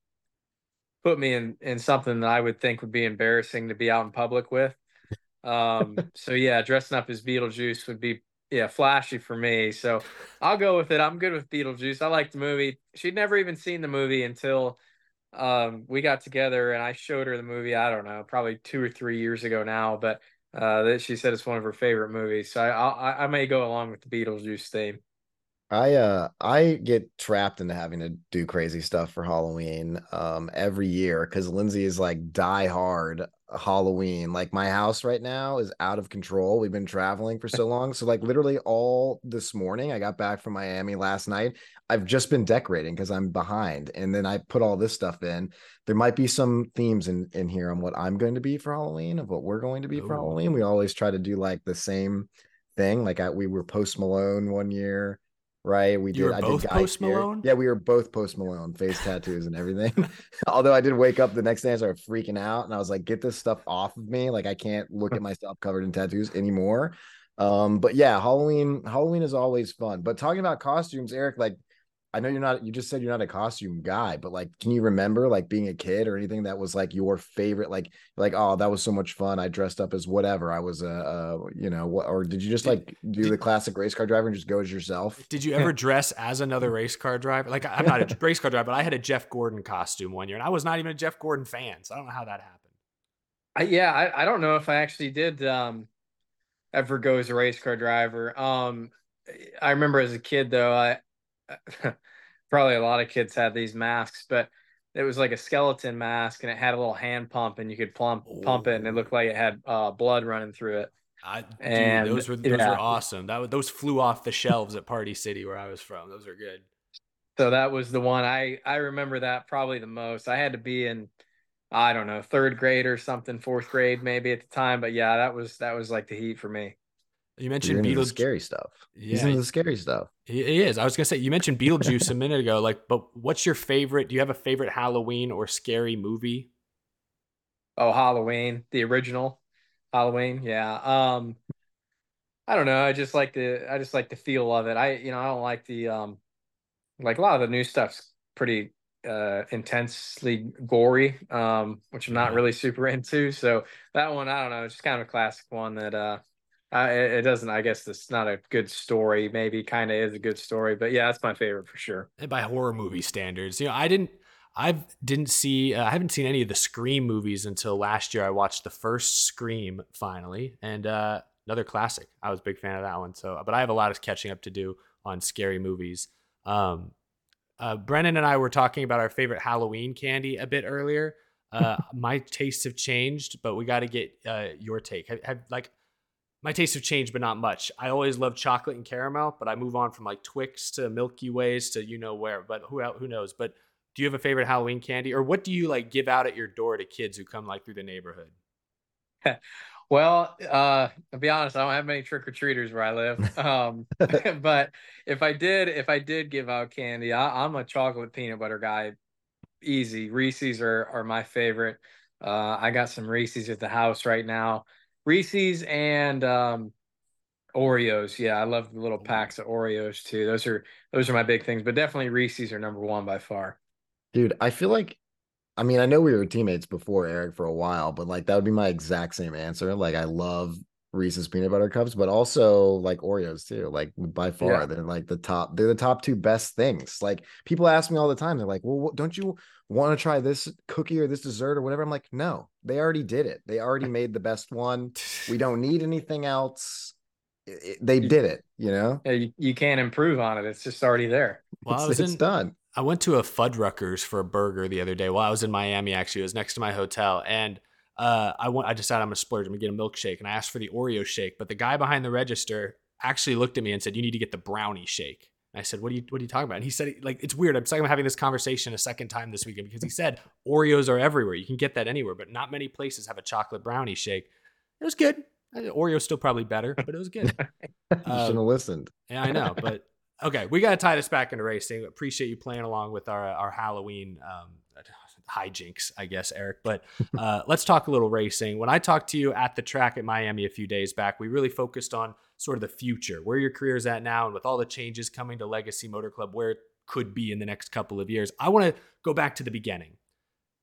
put me in in something that I would think would be embarrassing to be out in public with. Um so yeah, dressing up as Beetlejuice would be yeah, flashy for me. So I'll go with it. I'm good with Beetlejuice. I like the movie. She'd never even seen the movie until um, we got together and I showed her the movie. I don't know, probably two or three years ago now, but uh, that she said it's one of her favorite movies. So I, I I may go along with the Beetlejuice theme. I uh I get trapped into having to do crazy stuff for Halloween um every year because Lindsay is like die hard Halloween. Like my house right now is out of control. We've been traveling for so long. So like literally all this morning, I got back from Miami last night. I've just been decorating because I'm behind. And then I put all this stuff in. There might be some themes in in here on what I'm going to be for Halloween, of what we're going to be for Ooh. Halloween. We always try to do like the same thing. Like I, we were post Malone one year right? We You did. I both did Post. Malone? Yeah, we were both Post Malone, face tattoos and everything. Although I did wake up the next day and started freaking out, and I was like, "Get this stuff off of me! Like I can't look at myself covered in tattoos anymore." Um, but yeah, Halloween. Halloween is always fun. But talking about costumes, Erik, like I know you're not. You just said you're not a costume guy, but like, can you remember like being a kid or anything that was like your favorite? Like, like oh, that was so much fun. I dressed up as whatever. I was a, a you know, what? Or did you just like do the classic race car driver and just go as yourself? Did you ever dress as another race car driver? Like, I'm not a race car driver, but I had a Jeff Gordon costume one year, and I was not even a Jeff Gordon fan, so I don't know how that happened. I, yeah, I, I don't know if I actually did um, ever go as a race car driver. Um, I remember as a kid though, I probably a lot of kids had these masks, but it was like a skeleton mask and it had a little hand pump and you could plump pump it and it looked like it had uh, blood running through it. I, dude, those were those yeah. were awesome. That those flew off the shelves at Party City where I was from. Those are good. So that was the one I I remember that probably the most. I had to be in I don't know, third grade or something, fourth grade maybe at the time, but yeah, that was that was like the heat for me. You mentioned into the Beetlejuice. scary stuff. He's Yeah, into the scary stuff. he, he is. I was gonna say you mentioned Beetlejuice a minute ago. Like, but what's your favorite? Do you have a favorite Halloween or scary movie? Oh, Halloween, the original Halloween. Yeah. Um I don't know. I just like the I just like the feel of it. I you know, I don't like the um like a lot of the new stuff's pretty uh intensely gory, um, which I'm not Yeah. really super into. So that one, I don't know, it's just kind of a classic one that uh I, it it doesn't I guess it's not a good story, maybe kind of is a good story, but yeah, that's my favorite for sure. And by horror movie standards, you know, I didn't. I didn't see. Uh, I haven't seen any of the Scream movies until last year. I watched the first Scream finally, and uh, another classic. I was a big fan of that one. So, but I have a lot of catching up to do on scary movies. Um, uh, Brennan and I were talking about our favorite Halloween candy a bit earlier. Uh, my tastes have changed, but we got to get uh, your take. Have, have like my tastes have changed, but not much. I always love chocolate and caramel, but I move on from like Twix to Milky Ways to you know where. But who who knows? But do you have a favorite Halloween candy, or what do you like give out at your door to kids who come like through the neighborhood? Well, uh, to be honest, I don't have many trick or treaters where I live. Um, but if I did, if I did give out candy, I, I'm a chocolate peanut butter guy. Easy. Reese's are are my favorite. Uh, I got some Reese's at the house right now. Reese's and um, Oreos. Yeah, I love the little packs of Oreos too. Those are those are my big things. But definitely Reese's are number one by far. Dude, I feel like I mean, I know we were teammates before Erik for a while, but like that would be my exact same answer. Like I love Reese's peanut butter cups, but also like Oreos too. Like by far, Yeah. they're like the top. They're the top two best things. Like people ask me all the time. They're like, "Well, what- don't you want to try this cookie or this dessert or whatever?" I'm like, "No, they already did it. They already made the best one. We don't need anything else. It- it- they did it. You know, you, you can't improve on it. It's just already there. Well, I it's, was it's in, done. I went to a Fuddruckers for a burger the other day while I was in Miami. Actually, it was next to my hotel, and uh, I went. I decided I'm gonna splurge. I'm gonna get a milkshake, and I asked for the Oreo shake. But the guy behind the register actually looked at me and said, "You need to get the brownie shake." I said, "What are you What are you talking about?" And he said, "Like it's weird. Like I'm having this conversation a second time this weekend because he said Oreos are everywhere. You can get that anywhere, but not many places have a chocolate brownie shake. It was good. Uh, Oreo's still probably better, but it was good. You shouldn't have listened. yeah, I know, but okay, we got to tie this back into racing. Appreciate you playing along with our our Halloween um, hijinks, I guess, Erik. But uh, let's talk a little racing. When I talked to you at the track at Miami a few days back, we really focused on sort of the future, where your career is at now, and with all the changes coming to Legacy Motor Club, where it could be in the next couple of years. I want to go back to the beginning.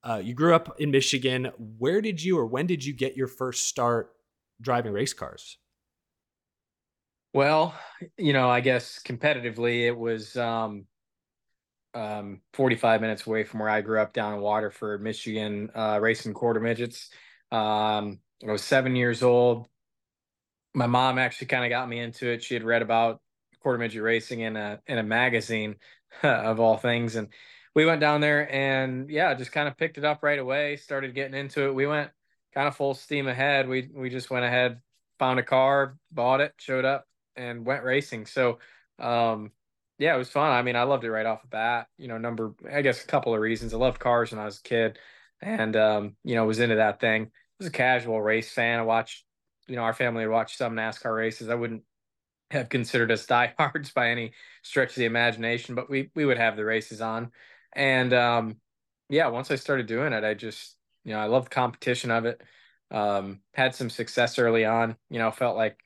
Uh, you grew up in Michigan. Where did you, or when did you get your first start driving race cars? Well, you know, I guess competitively it was um um 45 minutes away from where I grew up down in Waterford, Michigan, uh racing quarter midgets. Um I was 7 years old. My mom actually kind of got me into it. She had read about quarter midget racing in a in a magazine of all things and we went down there and yeah, just kind of picked it up right away, started getting into it. We went kind of full steam ahead. We we just went ahead, found a car, bought it, showed up and went racing. So, um, yeah, it was fun. I mean, I loved it right off the bat. You know, number, I guess, a couple of reasons. I loved cars when I was a kid, and um, you know, was into that thing. I was a casual race fan. I watched, you know, our family would watch some NASCAR races. I wouldn't have considered us diehards by any stretch of the imagination, but we we would have the races on, and um, yeah, once I started doing it, I just, you know, I loved the competition of it. Um, had some success early on. You know, felt like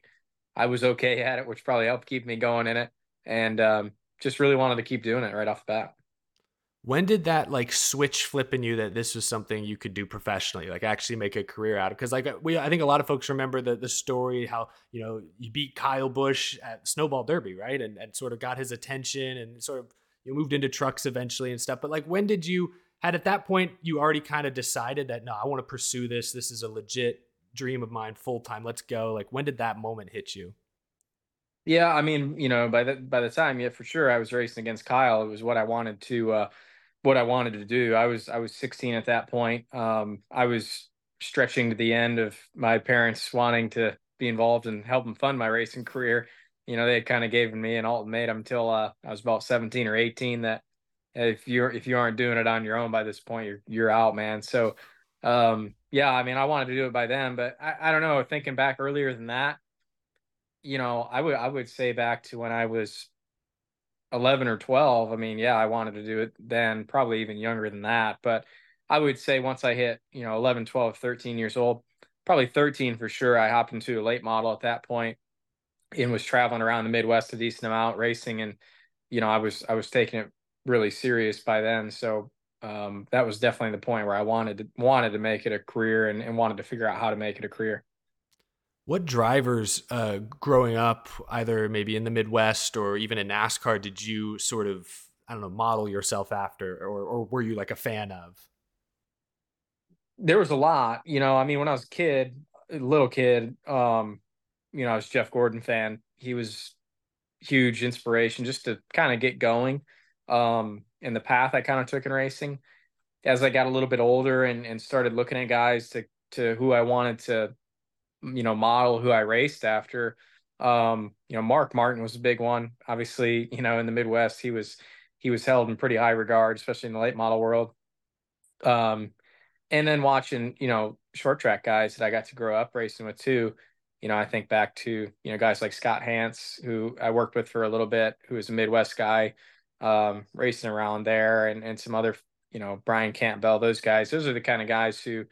I was okay at it, which probably helped keep me going in it. And um, just really wanted to keep doing it right off the bat. When did that like switch flip in you that this was something you could do professionally, like actually make a career out of? Because like we, I think a lot of folks remember the the story how you know you beat Kyle Busch at Snowball Derby, right, and and sort of got his attention and sort of you moved into trucks eventually and stuff. But like, when did you had at that point you already kind of decided that no, I want to pursue this. This is a legit dream of mine, full time. Let's go. Like, when did that moment hit you? Yeah, I mean, you know, by the by the time, yeah, for sure, I was racing against Kyle. It was what I wanted to, uh, what I wanted to do. I was I was 16 at that point. Um, I was stretching to the end of my parents wanting to be involved and help them fund my racing career. You know, they had kind of given me an ultimatum until uh, I was about 17 or 18 that if you're if you aren't doing it on your own by this point, you're you're out, man. So, um, yeah, I mean, I wanted to do it by then, but I, I don't know. Thinking back earlier than that, you know, I would I would say back to when I was 11 or 12. I mean, yeah, I wanted to do it then, probably even younger than that. But I would say once I hit, you know, 11, 12, 13 years old, probably 13 for sure, I hopped into a late model at that point and was traveling around the Midwest a decent amount racing. And, you know, I was, I was taking it really serious by then. So um, that was definitely the point where I wanted to, wanted to make it a career and, and wanted to figure out how to make it a career. What drivers uh, growing up, either maybe in the Midwest or even in NASCAR, did you sort of, I don't know, model yourself after, or, or were you like a fan of? There was a lot, you know. I mean, when I was a kid, little kid, um, you know, I was Jeff Gordon fan. He was huge inspiration just to kind of get going um, in the path I kind of took in racing. As I got a little bit older and, and started looking at guys to to who I wanted to you know model who I raced after. Um, you know, Mark Martin was a big one. Obviously, you know, in the Midwest, he was he was held in pretty high regard, especially in the late model world. Um, and then watching, you know, short track guys that I got to grow up racing with too. You know, I think back to you know guys like Scott Hantz, who I worked with for a little bit, who was a Midwest guy, um, racing around there, and and some other, you know, Brian Campbell, those guys. Those are the kind of guys who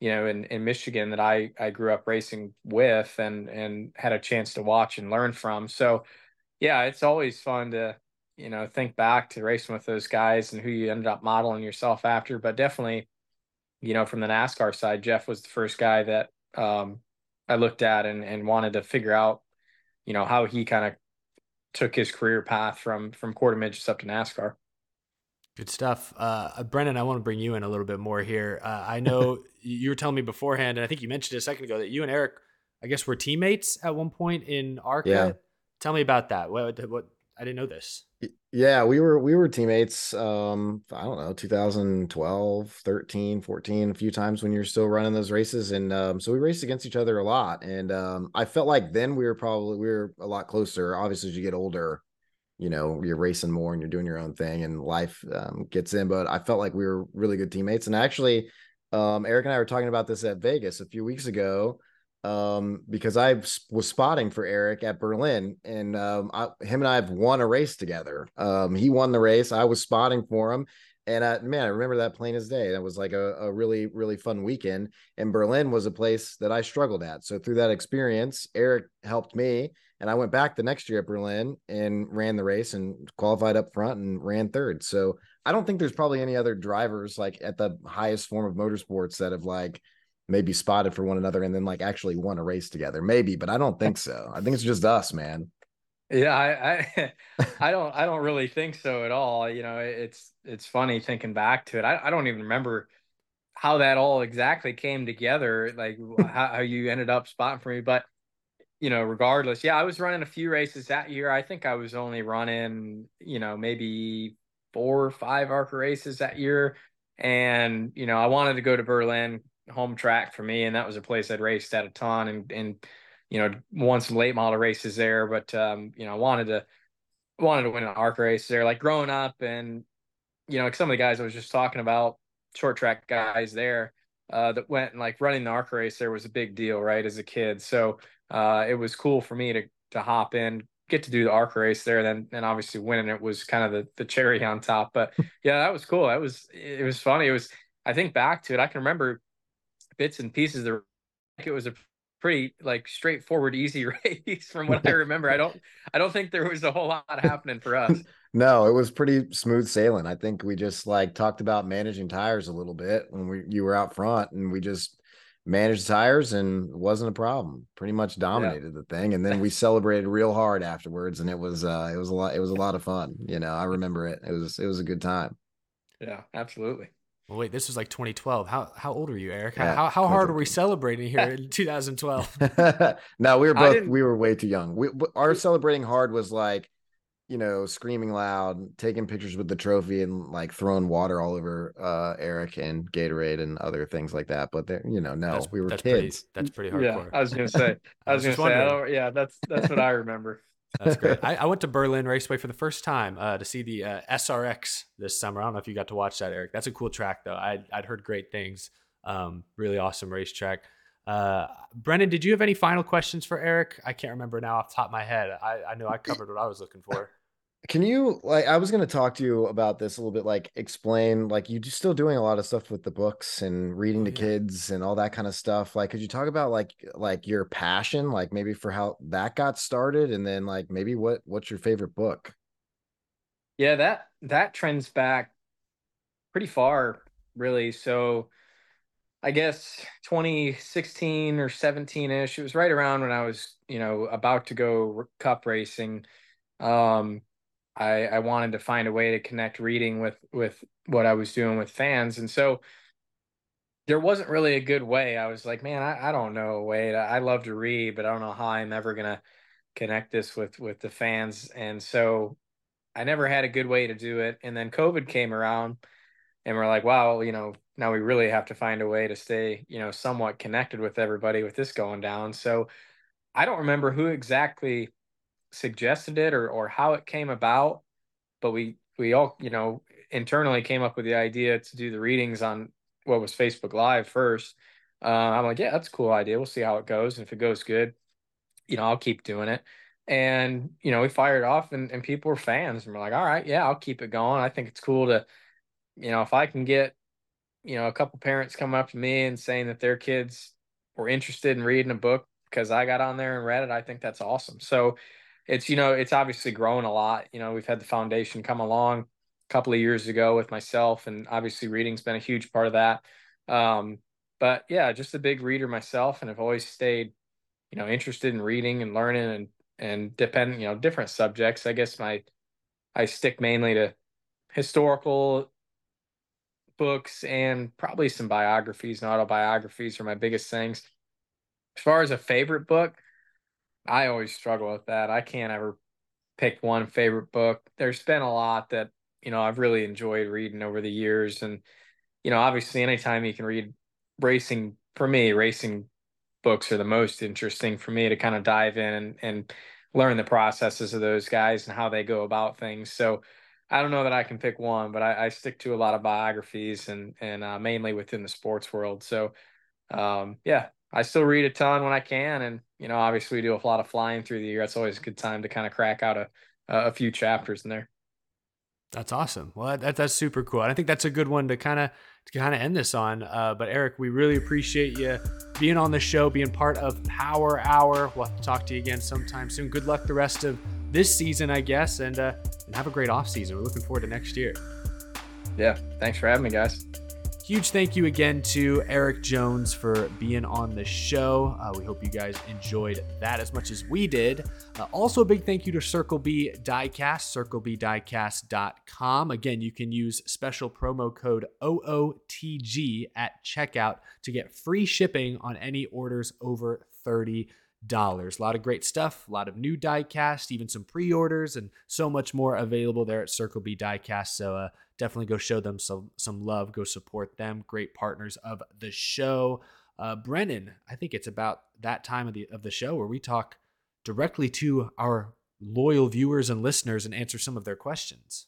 you know, in, in Michigan that I, I grew up racing with and, and had a chance to watch and learn from. So yeah, it's always fun to, you know, think back to racing with those guys and who you ended up modeling yourself after. But definitely, you know, from the NASCAR side, Jeff was the first guy that um, I looked at and, and wanted to figure out, you know, how he kind of took his career path from from quarter midgets up to NASCAR. Good stuff. Uh, Brennan, I want to bring you in a little bit more here. Uh, I know you were telling me beforehand, and I think you mentioned a second ago that you and Erik, I guess, were teammates at one point in ARCA. Yeah. Tell me about that. What, what I didn't know this. Yeah, we were we were teammates um I don't know 2012, 13, 14 a few times when you're still running those races and um so we raced against each other a lot and um I felt like then we were probably we were a lot closer obviously as you get older you know you're racing more and you're doing your own thing and life um, gets in but i felt like we were really good teammates and actually um, erik and i were talking about this at vegas a few weeks ago um, because i was spotting for erik at berlin and um, I, him and i have won a race together um, he won the race i was spotting for him and I, man, I remember that plain as day. That was like a, a really, really fun weekend. And Berlin was a place that I struggled at. So through that experience, Erik helped me and I went back the next year at Berlin and ran the race and qualified up front and ran third. So I don't think there's probably any other drivers like at the highest form of motorsports that have like maybe spotted for one another and then like actually won a race together. Maybe, but I don't think so. I think it's just us, man. Yeah, I, I, I don't, I don't really think so at all. You know, it's, it's funny thinking back to it. I, I don't even remember how that all exactly came together, like how, how you ended up spotting for me, but you know, regardless, yeah, I was running a few races that year. I think I was only running, you know, maybe four or five ARCA races that year. And, you know, I wanted to go to Berlin, home track for me. And that was a place I'd raced at a ton and, and, you know, won some late model races there. But, um, you know, I wanted to, wanted to win an ARCA race there. Like growing up and, you know, some of the guys I was just talking about, short track guys there, uh, that went and like running the ARCA race there was a big deal, right, as a kid. So, uh, it was cool for me to to hop in, get to do the ARC race there, and then and obviously winning it was kind of the the cherry on top. But yeah, that was cool. That was it was funny. It was I think back to it, I can remember bits and pieces. There, it was a pretty like straightforward, easy race from what I remember. I don't I don't think there was a whole lot happening for us. No, it was pretty smooth sailing. I think we just like talked about managing tires a little bit when we you were out front and we just managed tires and it wasn't a problem. Pretty much dominated yeah. the thing. And then we celebrated real hard afterwards and it was uh it was a lot it was a lot of fun. You know, I remember it. It was it was a good time. Yeah, absolutely. Well, wait, this was like 2012. How how old were you, Erik? Yeah, how how hard were we celebrating here in 2012? no, we were both we were way too young. We our celebrating hard was like, you know, screaming loud, taking pictures with the trophy, and like throwing water all over uh, Erik and Gatorade and other things like that. But there, you know, no, that's, we were that's kids. Pretty, that's pretty hardcore. Yeah, I was gonna say. I was, I was gonna say. I yeah, that's that's what I remember. That's great. I, I, went to Berlin Raceway for the first time uh, to see the uh, SRX this summer. I don't know if you got to watch that, Erik. That's a cool track, though. I'd, I'd heard great things. Um, really awesome racetrack. Uh, Brennan, did you have any final questions for Erik? I can't remember now off the top of my head. I, I know I covered what I was looking for. Can you like I was going to talk to you about this a little bit like explain like you're still doing a lot of stuff with the books and reading to yeah. kids and all that kind of stuff. Like could you talk about like like your passion like maybe for how that got started and then like maybe what what's your favorite book? Yeah, that that trends back pretty far really. So I guess 2016 or 17ish. It was right around when I was, you know, about to go cup racing. Um I, I wanted to find a way to connect reading with with what I was doing with fans, and so there wasn't really a good way. I was like, man, I, I don't know a way. To, I love to read, but I don't know how I'm ever gonna connect this with with the fans, and so I never had a good way to do it. And then COVID came around, and we're like, wow, you know, now we really have to find a way to stay, you know, somewhat connected with everybody with this going down. So I don't remember who exactly suggested it or or how it came about, but we we all you know internally came up with the idea to do the readings on what was Facebook Live first. Uh, I'm like, yeah, that's a cool idea. We'll see how it goes, and if it goes good, you know, I'll keep doing it. And you know, we fired off, and and people were fans, and we're like, all right, yeah, I'll keep it going. I think it's cool to, you know, if I can get, you know, a couple parents come up to me and saying that their kids were interested in reading a book because I got on there and read it, I think that's awesome. So it's you know it's obviously grown a lot. You know we've had the foundation come along a couple of years ago with myself and obviously reading's been a huge part of that. Um, but yeah just a big reader myself and i've always stayed you know interested in reading and learning and and depend you know different subjects. I guess my i stick mainly to historical books and probably some biographies and autobiographies are my biggest things. As far as a favorite book I always struggle with that. I can't ever pick one favorite book. There's been a lot that, you know, I've really enjoyed reading over the years. And, you know, obviously anytime you can read racing for me, racing books are the most interesting for me to kind of dive in and, and learn the processes of those guys and how they go about things. So I don't know that I can pick one, but I, I stick to a lot of biographies and and uh, mainly within the sports world. So um, yeah, I still read a ton when I can, and you know, obviously we do a lot of flying through the year. It's always a good time to kind of crack out a a few chapters in there. That's awesome. Well, that, that's super cool. And I think that's a good one to kind of to kind of end this on. Uh, but Erik, we really appreciate you being on the show, being part of Power Hour. We'll have to talk to you again sometime soon. Good luck the rest of this season, I guess, and uh, and have a great off season. We're looking forward to next year. Yeah, thanks for having me, guys. Huge thank you again to Erik Jones for being on the show. Uh, we hope you guys enjoyed that as much as we did. Uh, also, a big thank you to Circle B Diecast, circlebdiecast.com. Again, you can use special promo code OOTG at checkout to get free shipping on any orders over 30 dollars. A lot of great stuff, a lot of new diecast, even some pre-orders, and so much more available there at Circle B Diecast. So uh, definitely go show them some some love. Go support them. Great partners of the show. Uh, Brennan, I think it's about that time of the of the show where we talk directly to our loyal viewers and listeners and answer some of their questions.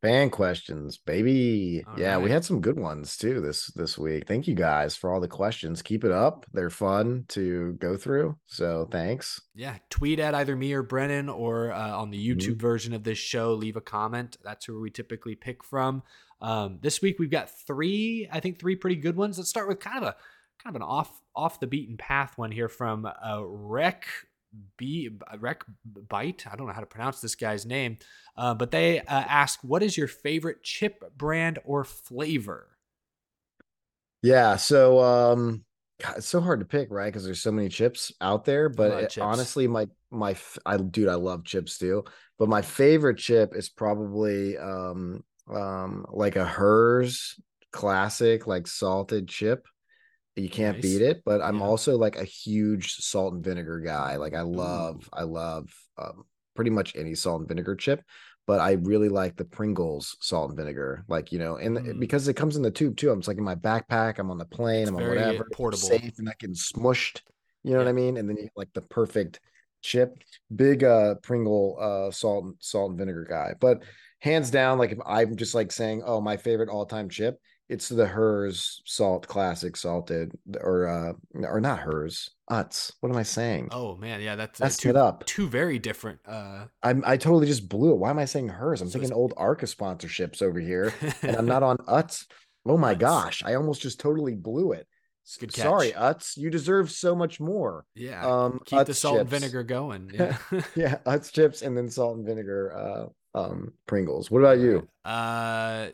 Fan questions, baby. All yeah, right. we had some good ones too this this week. Thank you guys for all the questions. Keep it up. They're fun to go through. So thanks. Yeah, tweet at either me or Brennan or uh, on the YouTube mm-hmm. version of this show. Leave a comment. That's where we typically pick from. Um, this week we've got three, I think three pretty good ones. Let's start with kind of a kind of an off off the beaten path one here from uh, Rec B Rec Bite. I don't know how to pronounce this guy's name, uh, but they uh, ask, "What is your favorite chip brand or flavor?" Yeah, so um, God, it's so hard to pick, right? Because there's so many chips out there. But it- chips. honestly, my my I dude, I love chips too. But my favorite chip is probably um um like a Herr's classic, like salted chip. You can't Nice. beat it. But I'm Yeah. also like a huge salt and vinegar guy. Like I love, I love um, pretty much any salt and vinegar chip. But I really like the Pringles salt and vinegar, like you know, and Mm. because it comes in the tube too. I'm just like in my backpack. I'm on the plane. It's I'm on whatever. portable. safe and not getting smushed. You know what I mean? And then you like the perfect chip. Big uh Pringle uh salt and salt and vinegar guy. But hands down, like if I'm just like saying, oh, my favorite all-time chip, it's the Herr's salt classic salted or uh or not Herr's. Utz. What am I saying? Oh man, yeah, that's uh, Messed two, it up. two very different. Uh, I'm I totally just blew it. Why am I saying Herr's? I'm So thinking old Arca sponsorships over here, and I'm not on Utz. Oh my gosh, I almost just totally blew it. Good Sorry, catch. Utz. You deserve so much more. yeah, Um, keep the Utz salt and vinegar going. Yeah. Yeah, Utz chips and then salt and vinegar uh um Pringles. What about you? Uh,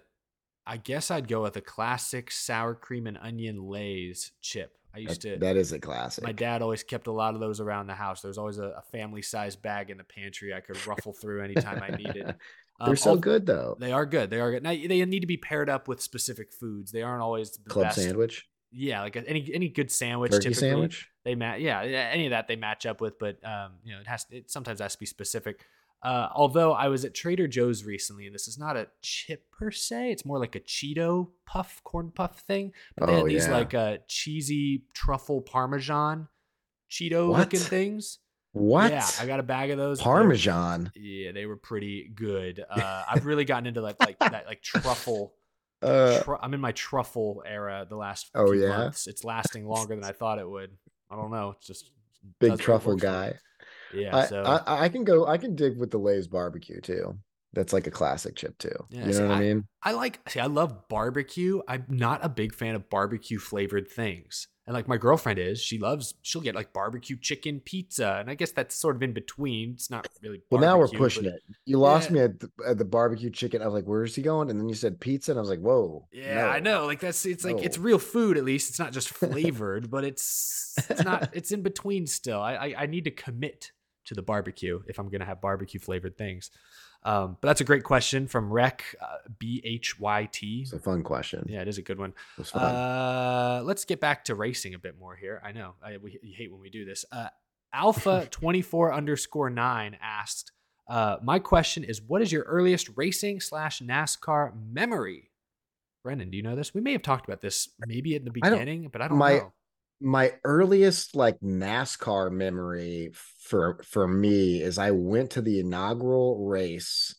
I guess I'd go with a classic sour cream and onion Lay's chip. I used That- to. that is a classic. My dad always kept a lot of those around the house. There was always a, a family sized bag in the pantry I could ruffle through anytime I needed. They're Um, so al- good though. They are good. They are good. Now they need to be paired up with specific foods. They aren't always the Club best. sandwich, Yeah, like any any good sandwich. turkey typically, sandwich. They match. Yeah, yeah, any of that they match up with. But um, you know, it has. It sometimes has to be specific. Uh, although I was at Trader Joe's recently, and this is not a chip per se. It's more like a Cheeto puff, corn puff thing. But they Oh, had these yeah. like uh, cheesy truffle parmesan Cheeto looking things. What? Yeah, I got a bag of those. They were- Parmesan. Yeah, they were pretty good. Uh, I've really gotten into like like that like truffle. Uh, tru- I'm in my truffle era the last Oh, yeah? months. It's lasting longer than I thought it would. I don't know. It's just big truffle guy. Yeah. I, so I I can go. I can dig with the Lay's barbecue too. That's like a classic chip too. Yeah, you know see, what I, mean? I like see I love barbecue. I'm not a big fan of barbecue flavored things. And like my girlfriend is, she loves she'll get like barbecue chicken pizza. And I guess that's sort of in between. It's not really Well, now we're pushing but- it. You lost Yeah. me at the, at the barbecue chicken. I was like, "Where's he going?" And then you said pizza, and I was like, "Whoa." Yeah, I know. Like that's it's like it's real food at least. It's not just flavored, but it's it's not it's in between still. I, I I need to commit to the barbecue if I'm gonna have barbecue flavored things. Um, but that's a great question from Rec uh, B H Y T. It's a fun question. Yeah, it is a good one. It was fun. Uh, let's get back to racing a bit more here. I know I we, hate when we do this. Uh, Alpha twenty four underscore nine asked, uh, "My question is, what is your earliest racing slash NASCAR memory?" Brennan, do you know this? We may have talked about this maybe in the I beginning, but I don't my know. My earliest like NASCAR memory for for me is I went to the inaugural race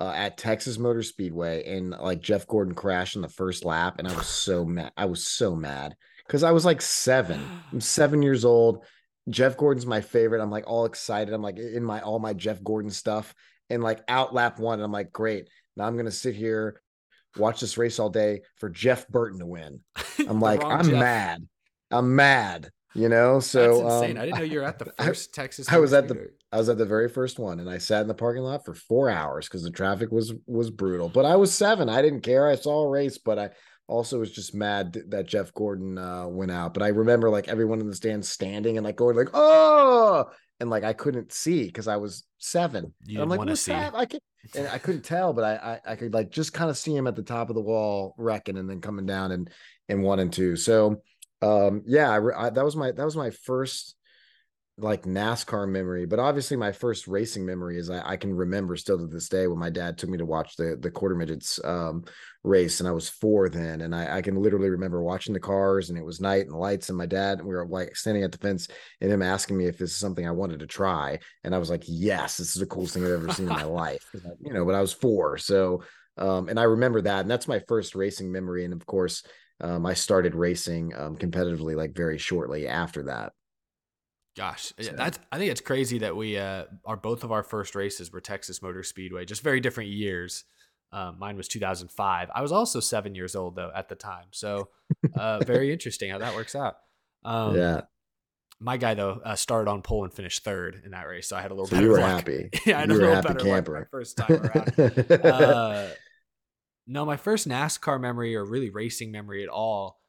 uh, at Texas Motor Speedway and like Jeff Gordon crashed in the first lap and I was so mad. I was so mad because I was like seven. I'm seven years old. Jeff Gordon's my favorite. I'm like all excited. I'm like in my all my Jeff Gordon stuff and like out lap one. And I'm like, great. Now I'm gonna sit here, watch this race all day for Jeff Burton to win. I'm like, I'm Jeff. mad. I'm mad. You know, so That's insane. um, I didn't know you were at the I- first Texas. I was Motor at the I was at the very first one, and I sat in the parking lot for four hours because the traffic was was brutal. But I was seven. I didn't care. I saw a race, but I also was just mad that Jeff Gordon uh, went out. But I remember like everyone in the stands standing and like going like oh, and like I couldn't see because I was seven. You and I'm like, what's see. that? I could, and I couldn't tell, but I, I I could like just kind of see him at the top of the wall wrecking and then coming down and and one and two. So um yeah, I, I, that was my that was my first like NASCAR memory, but obviously my first racing memory is I, I can remember still to this day when my dad took me to watch the the quarter midgets um, race, and I was four then, and I, I can literally remember watching the cars, and it was night and lights, and my dad and we were like standing at the fence, and him asking me if this is something I wanted to try, and I was like, yes, this is the coolest thing I've ever seen in my life, you know, but I was four, so um, and I remember that, and that's my first racing memory, and of course. Um, I started racing um, competitively like very shortly after that. Gosh, So- that's I think it's crazy that we uh are both of our first races were Texas Motor Speedway, just very different years. Uh, mine was 2005. I was also seven years old though at the time, so uh, very interesting how that works out. Um, yeah. My guy though uh, started on pole and finished third in that race, so I had a little. So better you were luck. happy. yeah, I had You a little better luck my first time around. no, my first NASCAR memory or really racing memory at all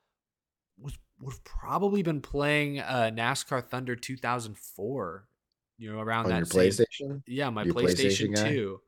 was would have probably been playing uh, NASCAR Thunder 2004. You know, around On that your same- PlayStation? Yeah, my You a PlayStation, PlayStation 2.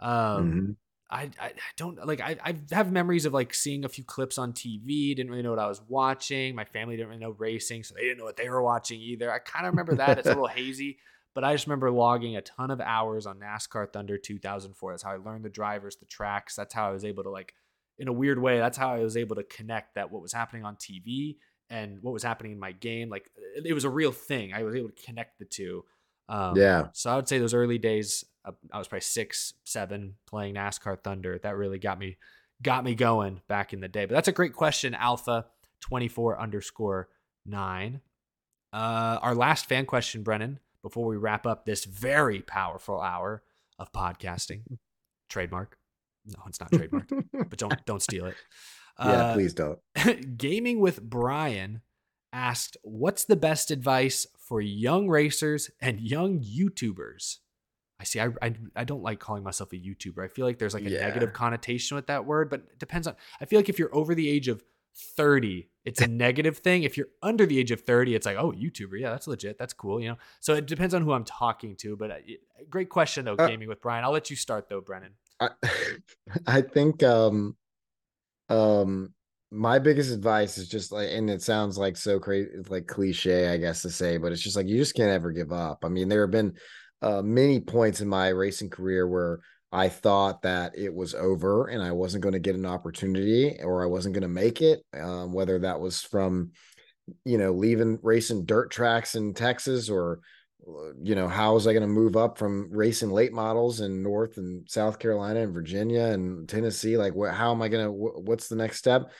Um, Mhm. I, I I don't like I, I have memories of like seeing a few clips on TV, didn't really know what I was watching. My family didn't really know racing, so they didn't know what they were watching either. I kind of remember that. It's a little hazy, but I just remember logging a ton of hours on NASCAR Thunder 2004. That's how I learned the drivers, the tracks. That's how I was able to like in a weird way, that's how I was able to connect that what was happening on TV and what was happening in my game. Like it, was a real thing. I was able to connect the two. Um, Yeah. So I would say those early days, uh, I was probably six, seven playing NASCAR Thunder. That really got me, got me going back in the day. But that's a great question, Alpha twenty four underscore nine. Uh, our last fan question, Brennan, before we wrap up this very powerful hour of podcasting. Trademark. No, it's not trademarked, but don't don't steal it. Yeah, Uh, please don't. Gaming with Brian asked, "What's the best advice for young racers and young YouTubers?" I see. I, I I don't like calling myself a YouTuber. I feel like there's like a Yeah. negative connotation with that word, but it depends on. I feel like if you're over the age of 30, it's a negative thing. If you're under the age of 30, it's like, oh, YouTuber, yeah, that's legit, that's cool, you know. So it depends on who I'm talking to. But uh, great question though, Uh, gaming with Brian. I'll let you start though, Brennan. I, I think um um my biggest advice is just like and it sounds like so crazy like cliche i guess to say but it's just like you just can't ever give up i mean there have been uh many points in my racing career where i thought that it was over and i wasn't going to get an opportunity or i wasn't going to make it um, whether that was from you know leaving racing dirt tracks in texas or uh, you know how was i going to move up from racing late models in north and south carolina and virginia and tennessee? Like how am i going to wh- what's the next step?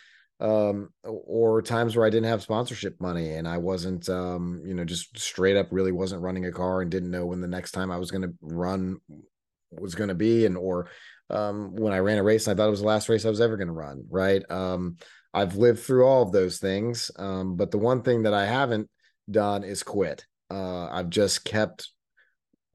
Um or times where i didn't have sponsorship money and i wasn't um you know just straight up really wasn't running a car and didn't know when the next time i was going to run was going to be and or um when i ran a race and i thought it was the last race i was ever going to run right? Um i've lived through all of those things um but the one thing that i haven't done is quit. Uh i've just kept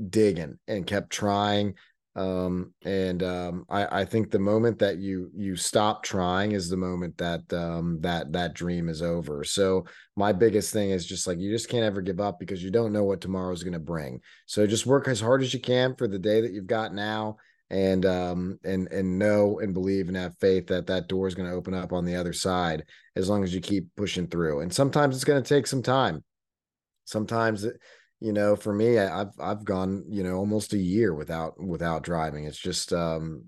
digging and kept trying um and um i i think the moment that you you stop trying is the moment that um that that dream is over. So my biggest thing is just like you just can't ever give up because you don't know what tomorrow is going to bring. So just work as hard as you can for the day that you've got now and um and and know and believe and have faith that that door is going to open up on the other side as long as you keep pushing through. And sometimes it's going to take some time. Sometimes it, you know for me i've i've gone you know almost a year without without driving. It's just um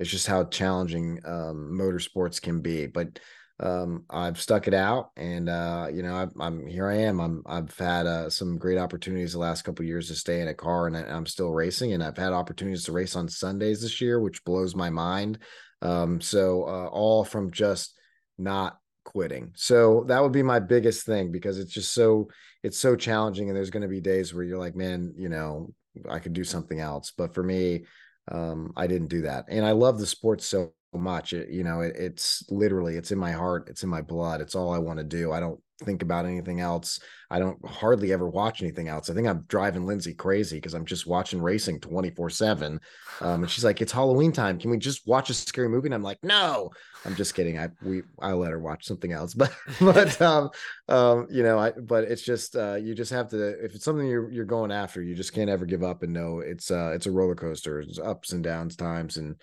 it's just how challenging um motorsports can be but um i've stuck it out and uh you know I, i'm here i am. I'm i've had uh, some great opportunities the last couple years to stay in a car and I, i'm still racing and i've had opportunities to race on sundays this year which blows my mind. Um so uh, all from just not quitting. So that would be my biggest thing because it's just so it's so challenging and there's going to be days where you're like man you know i could do something else. But for me um i didn't do that and i love the sport so much it, you know it, it's literally it's in my heart it's in my blood it's all i want to do i don't think about anything else. I don't hardly ever watch anything else. I think i'm driving lindsay crazy because i'm just watching racing 24 7 um and she's like it's halloween time. Can we just watch a scary movie? And i'm like no. I'm just kidding. I we i let her watch something else. But but um um you know i but it's just uh you just have to if it's something you're you're going after you just can't ever give up and know it's uh it's a roller coaster. It's ups and downs times and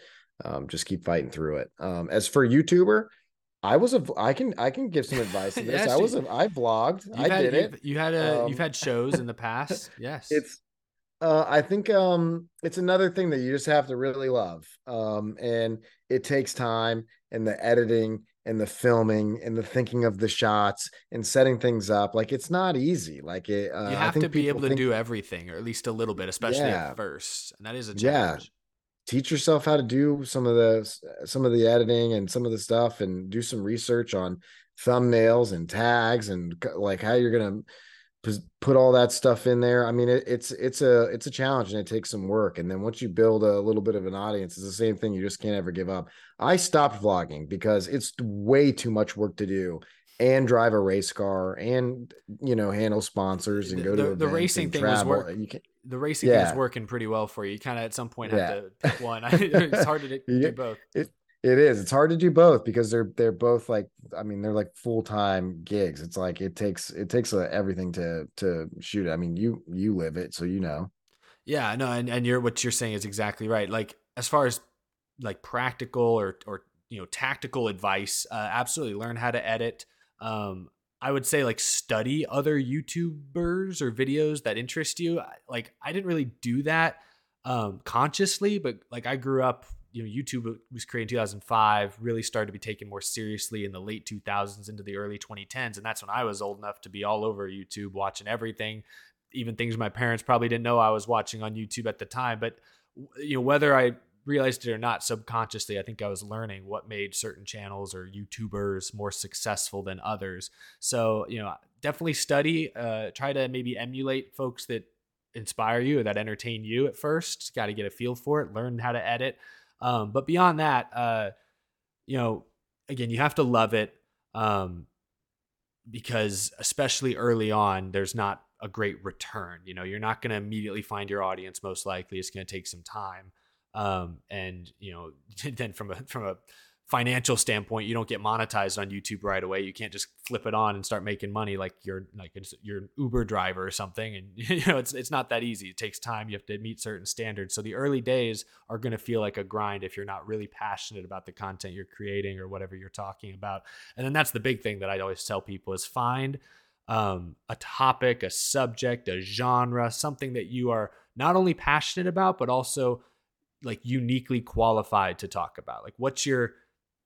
um just keep fighting through it. Um as for youtuber I was a I can I can give some advice to this. Yes, I was a I vlogged. I had, did it. You had a Um, you've had shows in the past. Yes. It's uh I think um it's another thing that you just have to really love. Um and it takes time and the editing and the filming and the thinking of the shots and setting things up. Like it's not easy. Like it uh, you have to be able to think- do everything, or at least a little bit, especially Yeah. at first, and that is a Yeah. Teach yourself how to do some of the some of the editing and some of the stuff and do some research on thumbnails and tags and like how you're gonna put all that stuff in there. I mean, it, it's it's a it's a challenge and it takes some work. And then once you build a little bit of an audience, it's the same thing. You just can't ever give up. I stopped vlogging because it's way too much work to do and drive a race car and you know handle sponsors and go the, to the racing thing travel. was working. The racing yeah. is working pretty well for you. You kind of at some point have to pick one. it's hard to do both. It, it is. It's hard to do both because they're they're both like I mean they're like full time gigs. It's like it takes it takes uh, everything to to shoot it. I mean you you live it so you know. Yeah, no, and and you're what you're saying is exactly right. Like as far as like practical or or you know tactical advice, uh, absolutely learn how to edit. Um, I would say like study other YouTubers or videos that interest you. Like I didn't really do that um, consciously, but like I grew up you know YouTube was created in 2005, really started to be taken more seriously in the late 2000s into the early 2010s, and that's when I was old enough to be all over YouTube, watching everything, even things my parents probably didn't know I was watching on YouTube at the time. But you know whether I realized it or not, subconsciously, I think I was learning what made certain channels or YouTubers more successful than others. So you know definitely study, uh, try to maybe emulate folks that inspire you or that entertain you at first. Got to get a feel for it, learn how to edit. Um, but beyond that, uh, you know, again, you have to love it um, because especially early on, there's not a great return. You know, you're not going to immediately find your audience. Most likely, it's going to take some time. Um, and you know, then from a from a financial standpoint, you don't get monetized on YouTube right away. You can't just flip it on and start making money like you're like you're an Uber driver or something. And you know, it's it's not that easy. It takes time. You have to meet certain standards. So the early days are going to feel like a grind if you're not really passionate about the content you're creating or whatever you're talking about. And then that's the big thing that I always tell people is find um, a topic, a subject, a genre, something that you are not only passionate about but also like uniquely qualified to talk about. Like what's your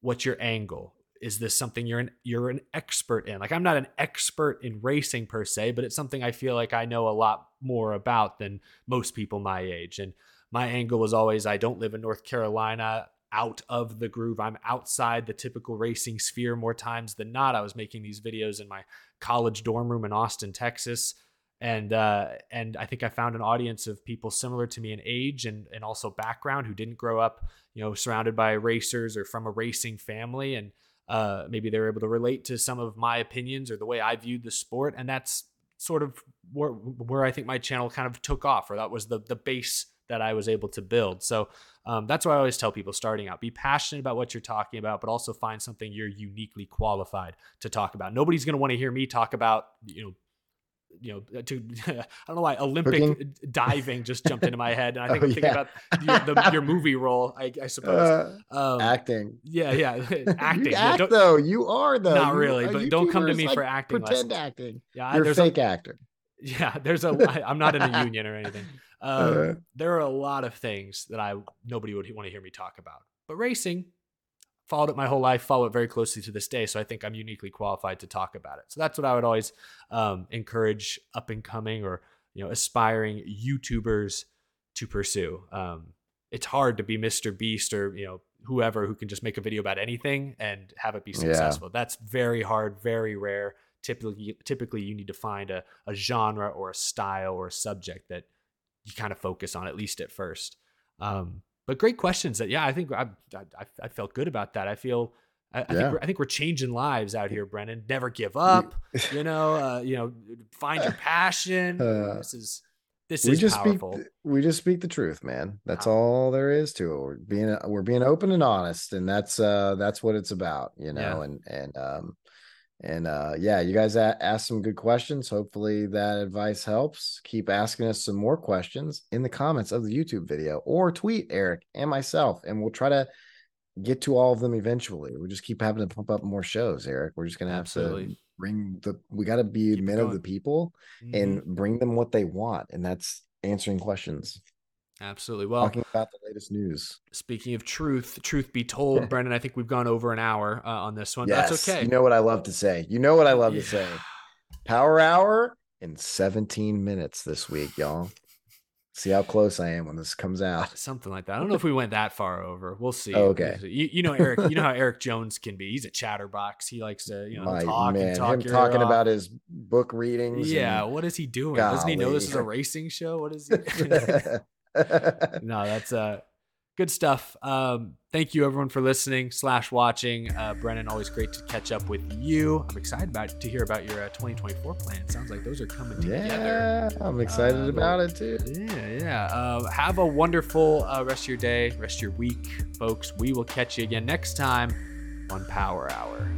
what's your angle? Is this something you're an you're an expert in? Like i'm not an expert in racing per se but it's something i feel like i know a lot more about than most people my age. And my angle was always i don't live in north carolina. Out of the groove i'm outside the typical racing sphere more times than not. I was making these videos in my college dorm room in austin texas and uh, and I think I found an audience of people similar to me in age and and also background who didn't grow up, you know, surrounded by racers or from a racing family, and uh, maybe they were able to relate to some of my opinions or the way I viewed the sport, and that's sort of where where I think my channel kind of took off, or that was the the base that I was able to build. So um, that's why I always tell people starting out: be passionate about what you're talking about, but also find something you're uniquely qualified to talk about. Nobody's going to want to hear me talk about you know you know, to I don't know why Olympic Cooking? diving just jumped into my head, and I think oh, I'm thinking yeah. about your, the, your, movie role. I, I suppose uh, um, acting. Yeah, yeah, acting. yeah, act though. You are though. Not really, but don't come to me like for acting. Pretend lessons. acting. Yeah, you're fake a, actor. Yeah, there's a. I'm not in a union or anything. Um, uh, there are a lot of things that I nobody would want to hear me talk about, but racing followed it my whole life, follow it very closely to this day. So I think I'm uniquely qualified to talk about it. So that's what I would always um, encourage up and coming or you know aspiring YouTubers to pursue. Um, it's hard to be Mr. Beast or you know whoever who can just make a video about anything and have it be successful. Yeah. That's very hard, very rare. Typically, typically you need to find a, a genre or a style or a subject that you kind of focus on at least at first. Um, but great questions. That yeah, I think I I, I felt good about that. I feel I, I think we're, I think we're changing lives out here, Brennan. Never give up. you know, uh, you know, find your passion. Uh, this is this we is just powerful. Speak, we just speak the truth, man. That's wow. all there is to it. We're being we're being open and honest, and that's uh that's what it's about, you know. Yeah. And and um and uh, yeah, you guys a- asked some good questions. Hopefully that advice helps. Keep asking us some more questions in the comments of the YouTube video or tweet Eric and myself, and we'll try to get to all of them eventually. We just keep having to pump up more shows, Eric. We're just gonna have Absolutely. to bring the we got to be keep men of the people mm-hmm. and bring them what they want, and that's answering questions. Absolutely. Well, talking about the latest news. Speaking of truth, truth be told, Brennan, I think we've gone over an hour uh, on this one. Yes, that's okay. You know what I love to say. You know what I love yeah. to say. Power hour in 17 minutes this week, y'all. See how close I am when this comes out. Something like that. I don't know if we went that far over. We'll see. Oh, okay. You, you know Eric. You know how Erik Jones can be. He's a chatterbox. He likes to you know My talk man, and talk. him talking ear about his book readings. Yeah. What is he doing? Doesn't he know this is a racing show? What is he? no, that's uh good stuff. Um, thank you everyone for listening slash watching. Uh, Brennan, always great to catch up with you. I'm excited about to hear about your uh, 2024 plan. Sounds like those are coming together. yeah, I'm excited Uh, about it too. Yeah, yeah. Uh, have a wonderful uh, rest of your day, rest of your week, folks. We will catch you again next time on Power Hour.